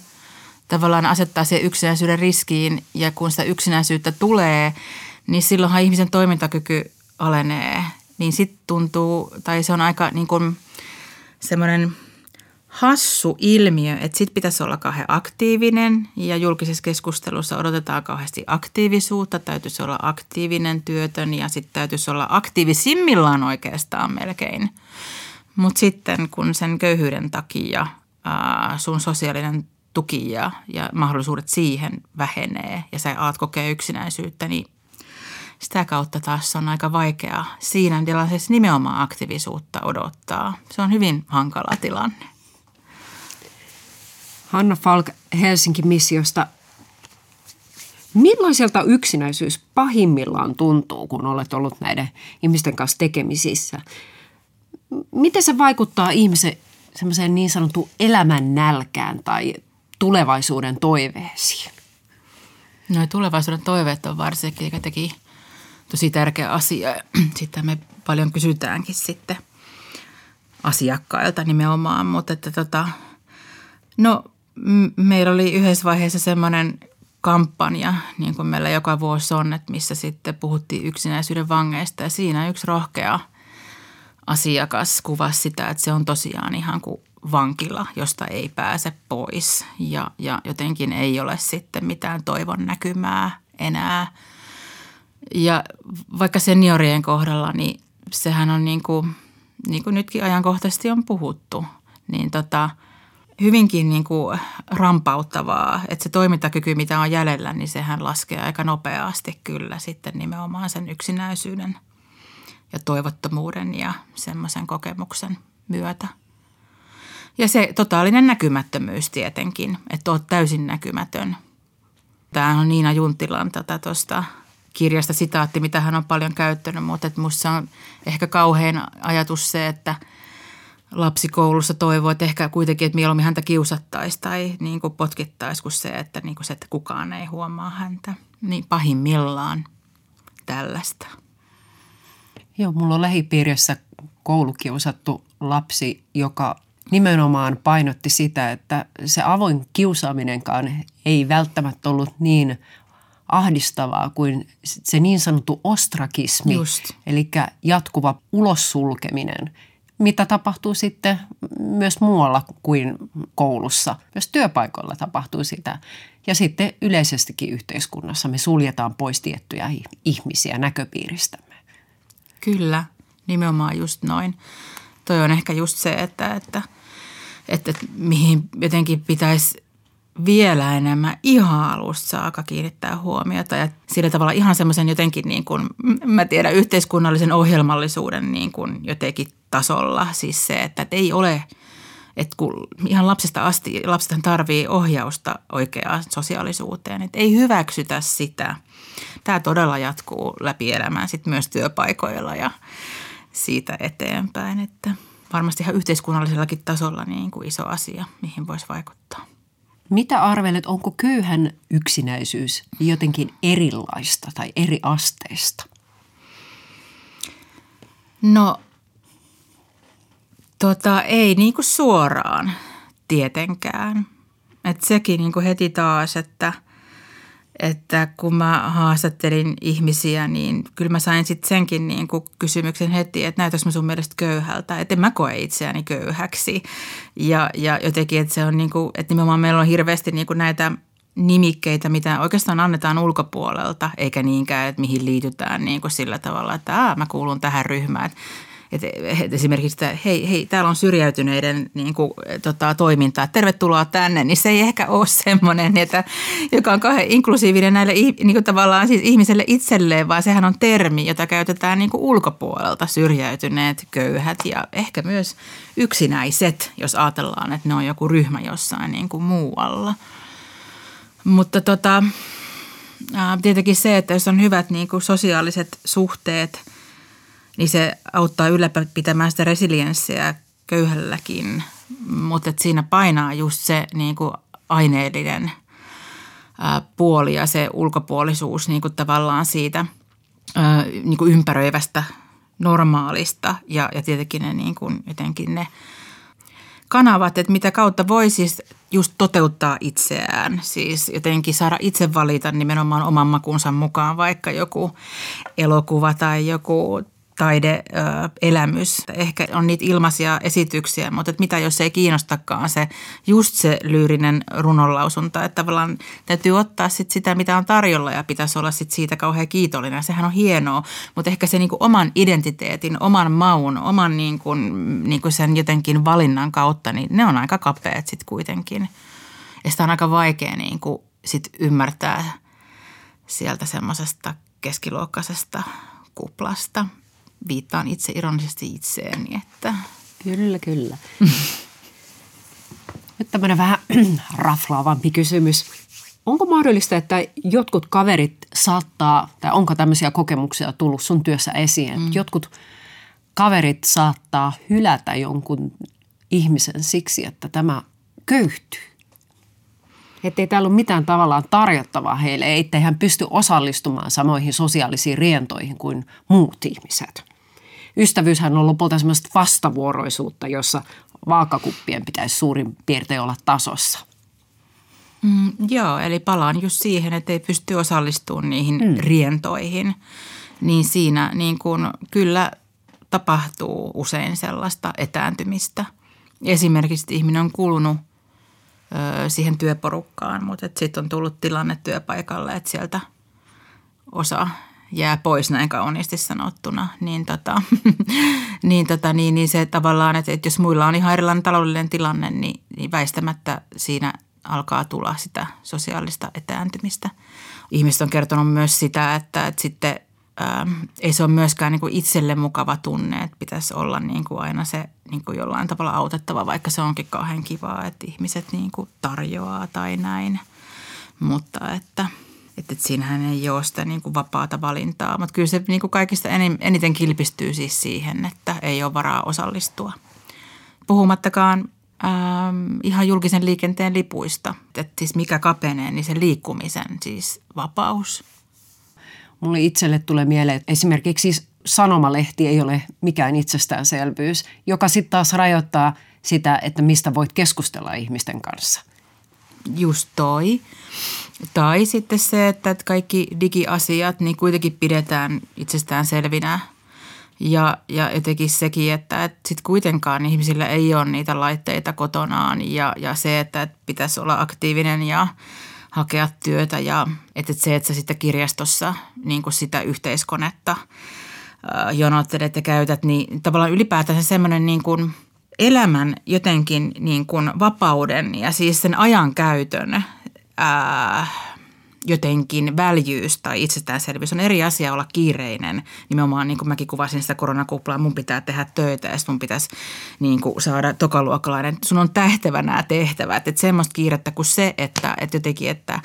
tavallaan asettaa se yksinäisyyden riskiin ja kun sitä yksinäisyyttä tulee, niin silloinhan ihmisen toimintakyky alenee. Niin sitten tuntuu, tai se on aika niin kuin semmoinen hassu ilmiö, että sitten pitäisi olla kauhean aktiivinen. Ja julkisessa keskustelussa odotetaan kauheasti aktiivisuutta, täytyisi olla aktiivinen työtön ja sitten täytyisi olla aktiivisimmillaan oikeastaan melkein. Mutta sitten kun sen köyhyyden takia ää, sun sosiaalinen tuki ja, ja mahdollisuudet siihen vähenee ja sä aat kokea yksinäisyyttä, niin sitä kautta taas on aika vaikea siinä tilanteessa nimenomaan aktiivisuutta odottaa. Se on hyvin hankala tilanne. Hanna Falk Helsinki-missiosta. Millaiselta yksinäisyys pahimmillaan tuntuu, kun olet ollut näiden ihmisten kanssa tekemisissä? Miten se vaikuttaa ihmisen semmoiseen niin sanottuun elämän nälkään tai tulevaisuuden toiveisiin? No tulevaisuuden toiveet on varsinkin jotenkin tosi tärkeä asia. Sitä me paljon kysytäänkin sitten asiakkailta nimenomaan, mutta että tota, no meillä oli yhdessä vaiheessa semmoinen kampanja, niin kuin meillä joka vuosi on, että missä sitten puhuttiin yksinäisyyden vangeista ja siinä yksi rohkea asiakas kuvasi sitä, että se on tosiaan ihan kuin vankila, josta ei pääse pois ja, ja jotenkin ei ole sitten mitään toivon näkymää enää. Ja vaikka seniorien kohdalla, niin sehän on niin kuin, niin kuin nytkin ajankohtaisesti on puhuttu, niin tota, hyvinkin niin kuin rampauttavaa, että se toimintakyky, mitä on jäljellä, niin sehän laskee aika nopeasti kyllä sitten nimenomaan sen yksinäisyyden ja toivottomuuden ja semmoisen kokemuksen myötä – ja se totaalinen näkymättömyys tietenkin, että olet täysin näkymätön. Tämä on Niina Juntilan tuosta kirjasta sitaatti, mitä hän on paljon käyttänyt, mutta että musta on ehkä kauhean ajatus se, että lapsi koulussa toivoo, että ehkä kuitenkin, että mieluummin häntä kiusattaisi tai niin kuin potkittaisi kuin se, että, niin kuin se, että kukaan ei huomaa häntä. Niin pahimmillaan tällaista. Joo, mulla on lähipiirissä koulukiusattu lapsi, joka nimenomaan painotti sitä, että se avoin kiusaaminenkaan ei välttämättä ollut niin ahdistavaa kuin se niin sanottu ostrakismi, Just. eli jatkuva ulossulkeminen, mitä tapahtuu sitten myös muualla kuin koulussa. Myös työpaikoilla tapahtuu sitä. Ja sitten yleisestikin yhteiskunnassa me suljetaan pois tiettyjä ihmisiä näköpiiristämme. Kyllä, nimenomaan just noin toi on ehkä just se, että, että, että, että mihin jotenkin pitäisi vielä enemmän ihan alusta saakka kiinnittää huomiota ja sillä tavalla ihan semmoisen jotenkin niin kuin, mä tiedän, yhteiskunnallisen ohjelmallisuuden niin kuin jotenkin tasolla. Siis se, että, että ei ole, että kun ihan lapsesta asti, lapsethan tarvii ohjausta oikeaan sosiaalisuuteen, että ei hyväksytä sitä. Tämä todella jatkuu läpi elämään sitten myös työpaikoilla ja siitä eteenpäin. Että varmasti ihan yhteiskunnallisellakin tasolla niin kuin iso asia, mihin voisi vaikuttaa. Mitä arvelet, onko köyhän yksinäisyys jotenkin erilaista tai eri asteista? No, tota, ei niin kuin suoraan tietenkään. Et sekin niin kuin heti taas, että – että kun mä haastattelin ihmisiä, niin kyllä mä sain sitten senkin niin kuin kysymyksen heti, että näytäks mä sun mielestä köyhältä, että en mä koe itseäni köyhäksi. Ja, ja jotenkin, että se on niin kuin, että nimenomaan meillä on hirveästi niin kuin näitä nimikkeitä, mitä oikeastaan annetaan ulkopuolelta, eikä niinkään, että mihin liitytään niin kuin sillä tavalla, että Aa, mä kuulun tähän ryhmään. Et, et esimerkiksi, että hei, hei, täällä on syrjäytyneiden niin kuin, tota, toimintaa, tervetuloa tänne, niin se ei ehkä ole semmoinen, että, joka on kauhean inklusiivinen näille niin kuin tavallaan siis ihmiselle itselleen, vaan sehän on termi, jota käytetään niin kuin ulkopuolelta, syrjäytyneet, köyhät ja ehkä myös yksinäiset, jos ajatellaan, että ne on joku ryhmä jossain niin kuin muualla. Mutta tota, tietenkin se, että jos on hyvät niin kuin sosiaaliset suhteet – niin se auttaa ylläpitämään sitä resilienssiä köyhälläkin, mutta siinä painaa just se niin kuin aineellinen puoli ja se ulkopuolisuus niin kuin tavallaan siitä niin kuin ympäröivästä normaalista. Ja, ja tietenkin ne niin kuin jotenkin ne kanavat, että mitä kautta voi siis just toteuttaa itseään, siis jotenkin saada itse valita nimenomaan oman makunsa mukaan vaikka joku elokuva tai joku taideelämys. Ehkä on niitä ilmaisia esityksiä, mutta että mitä jos ei kiinnostakaan se just se lyyrinen runonlausunta. Että tavallaan täytyy ottaa sit sitä, mitä on tarjolla ja pitäisi olla sit siitä kauhean kiitollinen. Sehän on hienoa, mutta ehkä se niinku oman identiteetin, oman maun, oman niinku, niinku sen jotenkin valinnan kautta, niin ne on aika kapeat sitten kuitenkin. Ja sitä on aika vaikea niinku sit ymmärtää sieltä semmoisesta keskiluokkaisesta kuplasta – viittaan itse ironisesti itseeni. Että. Kyllä, kyllä. Nyt tämmöinen vähän raflaavampi kysymys. Onko mahdollista, että jotkut kaverit saattaa, tai onko tämmöisiä kokemuksia tullut sun työssä esiin, mm. jotkut kaverit saattaa hylätä jonkun ihmisen siksi, että tämä köyhtyy? Että ei täällä ole mitään tavallaan tarjottavaa heille, ettei hän pysty osallistumaan samoihin sosiaalisiin rientoihin kuin muut ihmiset. Ystävyyshän on lopulta semmoista vastavuoroisuutta, jossa vaakakuppien pitäisi suurin piirtein olla tasossa – Mm, joo, eli palaan just siihen, että ei pysty osallistumaan niihin mm. rientoihin. Niin siinä niin kun, kyllä tapahtuu usein sellaista etääntymistä. Esimerkiksi ihminen on kulunut ö, siihen työporukkaan, mutta sitten on tullut tilanne työpaikalle, että sieltä osa jää pois näin kauniisti sanottuna, niin, tota, niin, tota, niin, niin se tavallaan, että, että jos muilla on ihan erilainen taloudellinen tilanne, niin, niin väistämättä siinä alkaa tulla sitä sosiaalista etääntymistä. Ihmiset on kertonut myös sitä, että, että sitten ää, ähm, ei se ole myöskään niin kuin itselle mukava tunne, että pitäisi olla niin kuin aina se niin kuin jollain tavalla autettava, vaikka se onkin kauhean kivaa, että ihmiset niin kuin tarjoaa tai näin. Mutta että, että, että siinähän ei ole sitä niin kuin vapaata valintaa, mutta kyllä se niin kuin kaikista eniten kilpistyy siis siihen, että ei ole varaa osallistua. Puhumattakaan ähm, ihan julkisen liikenteen lipuista. Että siis mikä kapenee, niin se liikkumisen siis vapaus. Mulle itselle tulee mieleen, että esimerkiksi sanomalehti ei ole mikään itsestäänselvyys, joka sitten taas rajoittaa sitä, että mistä voit keskustella ihmisten kanssa. Just toi. Tai sitten se, että kaikki digiasiat niin kuitenkin pidetään itsestään selvinä ja, ja jotenkin sekin, että, että sitten kuitenkaan ihmisillä ei ole niitä laitteita kotonaan ja, ja se, että pitäisi olla aktiivinen ja hakea työtä ja että se, että sä sitten kirjastossa niin kuin sitä yhteiskonetta jonottelet ja käytät, niin tavallaan ylipäätään semmoinen niin kuin elämän jotenkin niin kuin vapauden ja siis sen ajan käytön ää, jotenkin väljyys tai itsestäänselvyys on eri asia olla kiireinen. Nimenomaan niin kuin mäkin kuvasin sitä koronakuplaa, mun pitää tehdä töitä ja mun pitäisi niin kuin saada tokaluokkalainen. Sun on tähtävä nämä tehtävät. Että semmoista kiirettä kuin se, että, että jotenkin, että,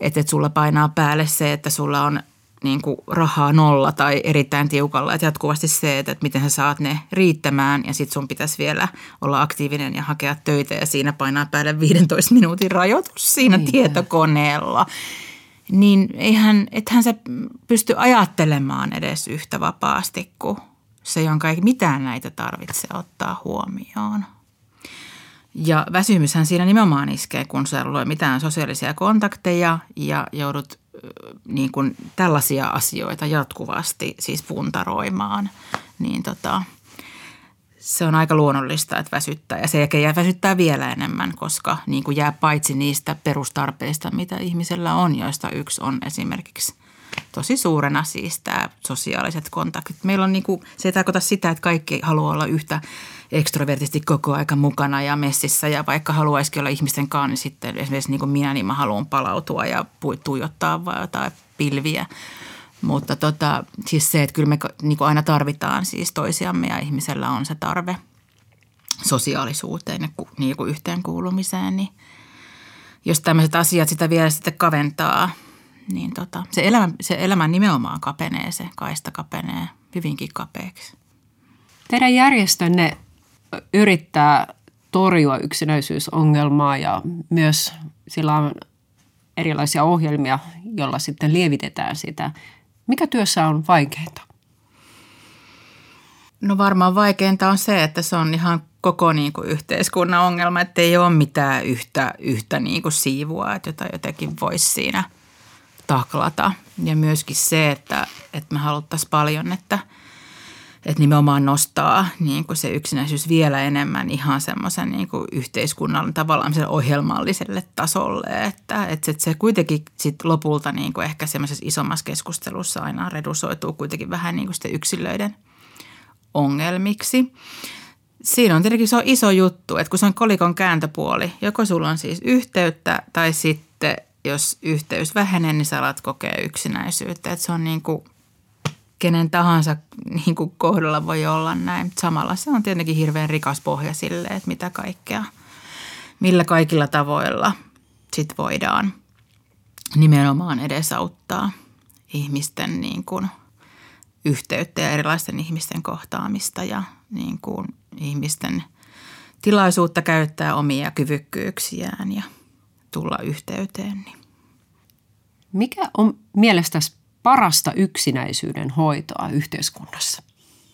että, että sulla painaa päälle se, että sulla on niin kuin rahaa nolla tai erittäin tiukalla. Että jatkuvasti se, että, miten sä saat ne riittämään ja sit sun pitäisi vielä olla aktiivinen ja hakea töitä ja siinä painaa päälle 15 minuutin rajoitus siinä Niitä. tietokoneella. Niin eihän, ethän se pysty ajattelemaan edes yhtä vapaasti kuin se, jonka ei mitään näitä tarvitse ottaa huomioon. Ja väsymyshän siinä nimenomaan iskee, kun sä ei mitään sosiaalisia kontakteja ja joudut niin kuin tällaisia asioita jatkuvasti siis puntaroimaan, niin tota, se on aika luonnollista, että väsyttää. Ja se jälkeen väsyttää vielä enemmän, koska niin kuin jää paitsi niistä perustarpeista, mitä ihmisellä on, joista yksi on esimerkiksi tosi suurena siis tämä sosiaaliset kontaktit. Meillä on niin kuin, se ei tarkoita sitä, että kaikki haluaa olla yhtä ekstrovertisti koko aika mukana ja messissä ja vaikka haluaisikin olla ihmisten kanssa, niin sitten esimerkiksi niin kuin minä, niin mä haluan palautua ja tuijottaa vai jotain pilviä. Mutta tota, siis se, että kyllä me niin kuin aina tarvitaan siis toisiamme ja ihmisellä on se tarve sosiaalisuuteen ja niin kuin yhteenkuulumiseen, niin jos tämmöiset asiat sitä vielä sitten kaventaa, niin tota, se, elämä, se elämä nimenomaan kapenee, se kaista kapenee hyvinkin kapeaksi. Teidän järjestönne yrittää torjua yksinäisyysongelmaa ja myös sillä on erilaisia ohjelmia, joilla sitten lievitetään sitä. Mikä työssä on vaikeinta? No varmaan vaikeinta on se, että se on ihan koko niin kuin yhteiskunnan ongelma, että ei ole mitään yhtä, yhtä niin kuin siivua, että jota jotenkin voisi siinä taklata. Ja myöskin se, että, että me haluttaisiin paljon, että – että nimenomaan nostaa niin kuin se yksinäisyys vielä enemmän ihan semmoisen niin kuin yhteiskunnan tavallaan ohjelmalliselle tasolle, että, että se kuitenkin sit lopulta niin kuin ehkä semmoisessa isommassa keskustelussa aina redusoituu kuitenkin vähän niin kuin sitten yksilöiden ongelmiksi. Siinä on tietenkin se on iso juttu, että kun se on kolikon kääntöpuoli, joko sulla on siis yhteyttä tai sitten jos yhteys vähenee, niin sä alat kokea yksinäisyyttä. Että se on niin kuin kenen tahansa niin kuin kohdalla voi olla näin. Samalla se on tietenkin hirveän rikas pohja sille, että mitä kaikkea, millä kaikilla tavoilla sit voidaan nimenomaan edesauttaa ihmisten niin kuin yhteyttä ja erilaisten ihmisten kohtaamista ja niin kuin ihmisten tilaisuutta käyttää omia kyvykkyyksiään ja tulla yhteyteen. Niin. Mikä on mielestäsi parasta yksinäisyyden hoitoa yhteiskunnassa?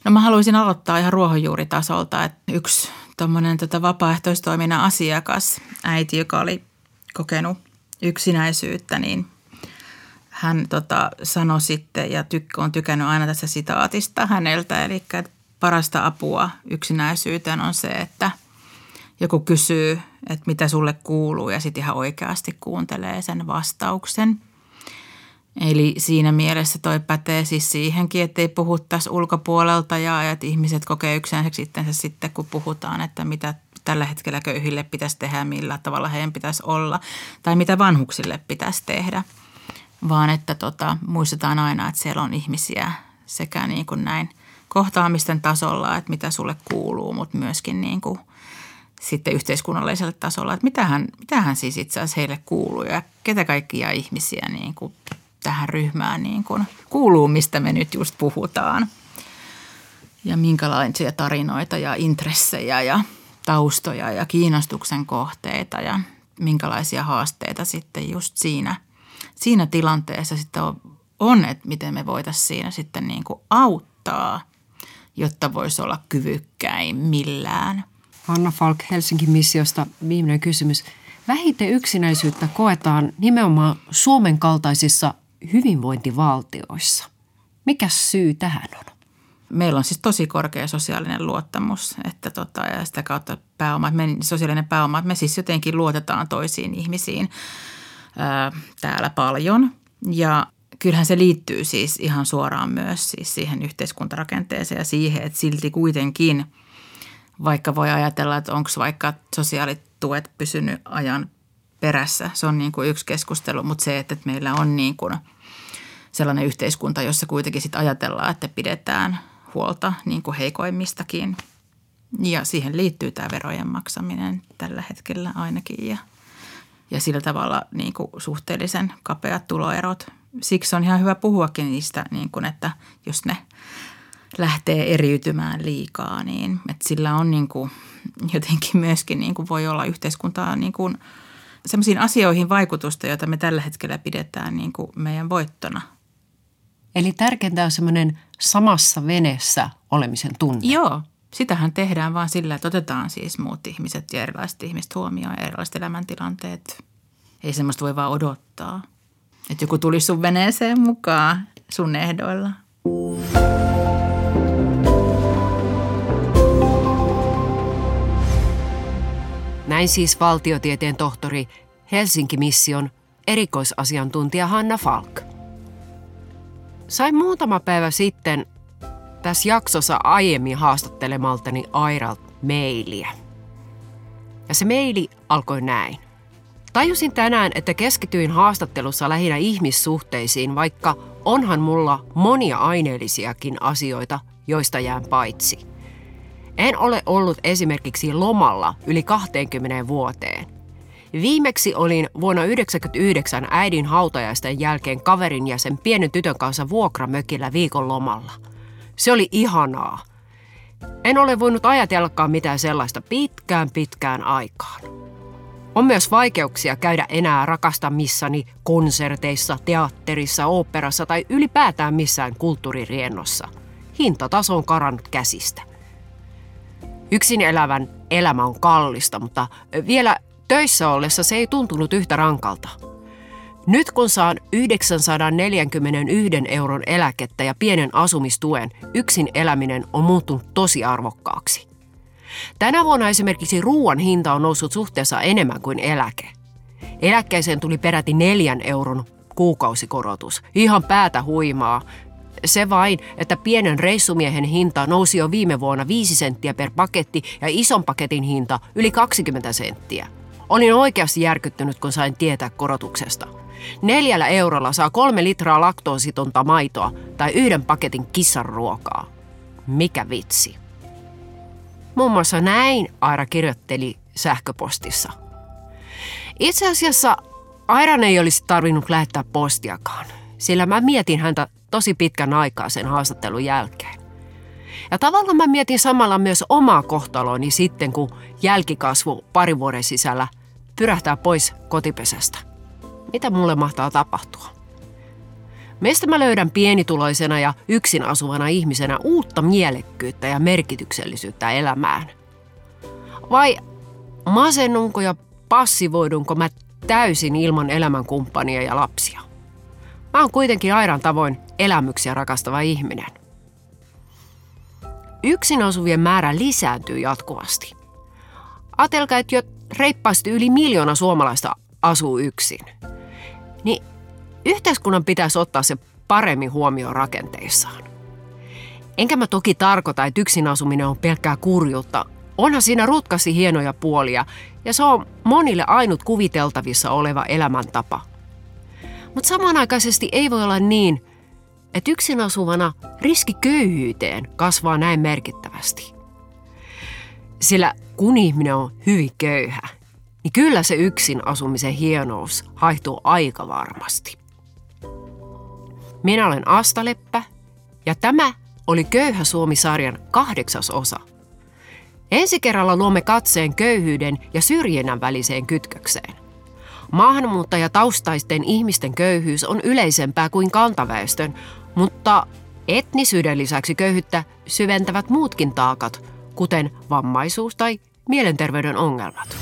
No mä haluaisin aloittaa ihan ruohonjuuritasolta, että yksi tuommoinen tota vapaaehtoistoiminnan asiakas, äiti, joka oli kokenut yksinäisyyttä, niin hän tota, sanoi sitten ja tyk- on tykännyt aina tässä sitaatista häneltä, eli parasta apua yksinäisyyteen on se, että joku kysyy, että mitä sulle kuuluu ja sitten ihan oikeasti kuuntelee sen vastauksen – Eli siinä mielessä toi pätee siis siihenkin, että ei puhuttaisi ulkopuolelta ja että ihmiset kokee yksinäiseksi itsensä sitten, kun puhutaan, että mitä tällä hetkellä köyhille pitäisi tehdä, millä tavalla heidän pitäisi olla tai mitä vanhuksille pitäisi tehdä. Vaan että tota, muistetaan aina, että siellä on ihmisiä sekä niin kuin näin kohtaamisten tasolla, että mitä sulle kuuluu, mutta myöskin niin kuin sitten yhteiskunnallisella tasolla, että mitähän, mitähän siis itse asiassa heille kuuluu ja ketä kaikkia ihmisiä niin kuin tähän ryhmään niin kuin kuuluu, mistä me nyt just puhutaan. Ja minkälaisia tarinoita ja intressejä ja taustoja ja kiinnostuksen kohteita ja minkälaisia haasteita sitten just siinä, siinä tilanteessa sitten on, on, että miten me voitaisiin siinä sitten niin kuin auttaa, jotta voisi olla kyvykkäin millään. Anna Falk Helsingin missiosta viimeinen kysymys. Vähiten yksinäisyyttä koetaan nimenomaan Suomen kaltaisissa hyvinvointivaltioissa. Mikä syy tähän on? Meillä on siis tosi korkea sosiaalinen luottamus että tota, ja sitä kautta pääoma, me, sosiaalinen pääoma, että me siis jotenkin luotetaan toisiin ihmisiin ää, täällä paljon. Ja kyllähän se liittyy siis ihan suoraan myös siis siihen yhteiskuntarakenteeseen ja siihen, että silti kuitenkin, vaikka voi ajatella, että onko vaikka sosiaalituet pysynyt ajan perässä. Se on niin kuin yksi keskustelu, mutta se, että meillä on niin kuin sellainen yhteiskunta, jossa kuitenkin sit ajatellaan, että pidetään huolta niin kuin heikoimmistakin. Ja siihen liittyy tämä verojen maksaminen tällä hetkellä ainakin ja, ja sillä tavalla niin kuin suhteellisen kapeat tuloerot. Siksi on ihan hyvä puhuakin niistä, niin kuin, että jos ne lähtee eriytymään liikaa, niin että sillä on niin kuin jotenkin myöskin niin kuin voi olla yhteiskuntaa niin kuin – sellaisiin asioihin vaikutusta, joita me tällä hetkellä pidetään niin kuin meidän voittona. Eli tärkeintä on semmoinen samassa veneessä olemisen tunne. Joo, sitähän tehdään vaan sillä, että otetaan siis muut ihmiset ja erilaiset ihmiset huomioon ja erilaiset elämäntilanteet. Ei semmoista voi vaan odottaa, että joku tulisi sun veneeseen mukaan sun ehdoilla. Näin siis valtiotieteen tohtori Helsinki-mission erikoisasiantuntija Hanna Falk. Sain muutama päivä sitten tässä jaksossa aiemmin haastattelemaltani Airalt mailia. Ja se maili alkoi näin. Tajusin tänään, että keskityin haastattelussa lähinnä ihmissuhteisiin, vaikka onhan mulla monia aineellisiakin asioita, joista jään paitsi – en ole ollut esimerkiksi lomalla yli 20 vuoteen. Viimeksi olin vuonna 1999 äidin hautajaisten jälkeen kaverin ja sen pienen tytön kanssa vuokramökillä viikon lomalla. Se oli ihanaa. En ole voinut ajatellakaan mitään sellaista pitkään pitkään aikaan. On myös vaikeuksia käydä enää rakastamissani konserteissa, teatterissa, oopperassa tai ylipäätään missään kulttuuririennossa. Hintataso on karannut käsistä. Yksin elävän elämä on kallista, mutta vielä töissä ollessa se ei tuntunut yhtä rankalta. Nyt kun saan 941 euron eläkettä ja pienen asumistuen, yksin eläminen on muuttunut tosi arvokkaaksi. Tänä vuonna esimerkiksi ruoan hinta on noussut suhteessa enemmän kuin eläke. Eläkkeeseen tuli peräti neljän euron kuukausikorotus. Ihan päätä huimaa, se vain, että pienen reissumiehen hinta nousi jo viime vuonna 5 senttiä per paketti ja ison paketin hinta yli 20 senttiä. Olin oikeasti järkyttynyt, kun sain tietää korotuksesta. Neljällä eurolla saa kolme litraa laktoositonta maitoa tai yhden paketin kissan ruokaa. Mikä vitsi? Muun muassa näin Aira kirjoitteli sähköpostissa. Itse asiassa Airan ei olisi tarvinnut lähettää postiakaan, sillä mä mietin häntä tosi pitkän aikaa sen haastattelun jälkeen. Ja tavallaan mä mietin samalla myös omaa kohtaloni sitten, kun jälkikasvu pari vuoden sisällä pyrähtää pois kotipesästä. Mitä mulle mahtaa tapahtua? Mistä mä löydän pienituloisena ja yksin asuvana ihmisenä uutta mielekkyyttä ja merkityksellisyyttä elämään? Vai masennunko ja passivoidunko mä täysin ilman elämänkumppania ja lapsia? Mä oon kuitenkin Airan tavoin elämyksiä rakastava ihminen. Yksin asuvien määrä lisääntyy jatkuvasti. Atelkaa, että jo reippaasti yli miljoona suomalaista asuu yksin. Niin yhteiskunnan pitäisi ottaa se paremmin huomioon rakenteissaan. Enkä mä toki tarkoita, että yksin asuminen on pelkkää kurjuutta. Onhan siinä rutkasti hienoja puolia, ja se on monille ainut kuviteltavissa oleva elämäntapa. Mutta samanaikaisesti ei voi olla niin, että yksin asuvana riski köyhyyteen kasvaa näin merkittävästi. Sillä kun ihminen on hyvin köyhä, niin kyllä se yksin asumisen hienous haihtuu aika varmasti. Minä olen Asta Leppä ja tämä oli Köyhä Suomi-sarjan kahdeksas osa. Ensi kerralla luomme katseen köyhyyden ja syrjinnän väliseen kytkökseen. Maahanmuuttajataustaisten ihmisten köyhyys on yleisempää kuin kantaväestön, mutta etnisyyden lisäksi köyhyyttä syventävät muutkin taakat, kuten vammaisuus tai mielenterveyden ongelmat.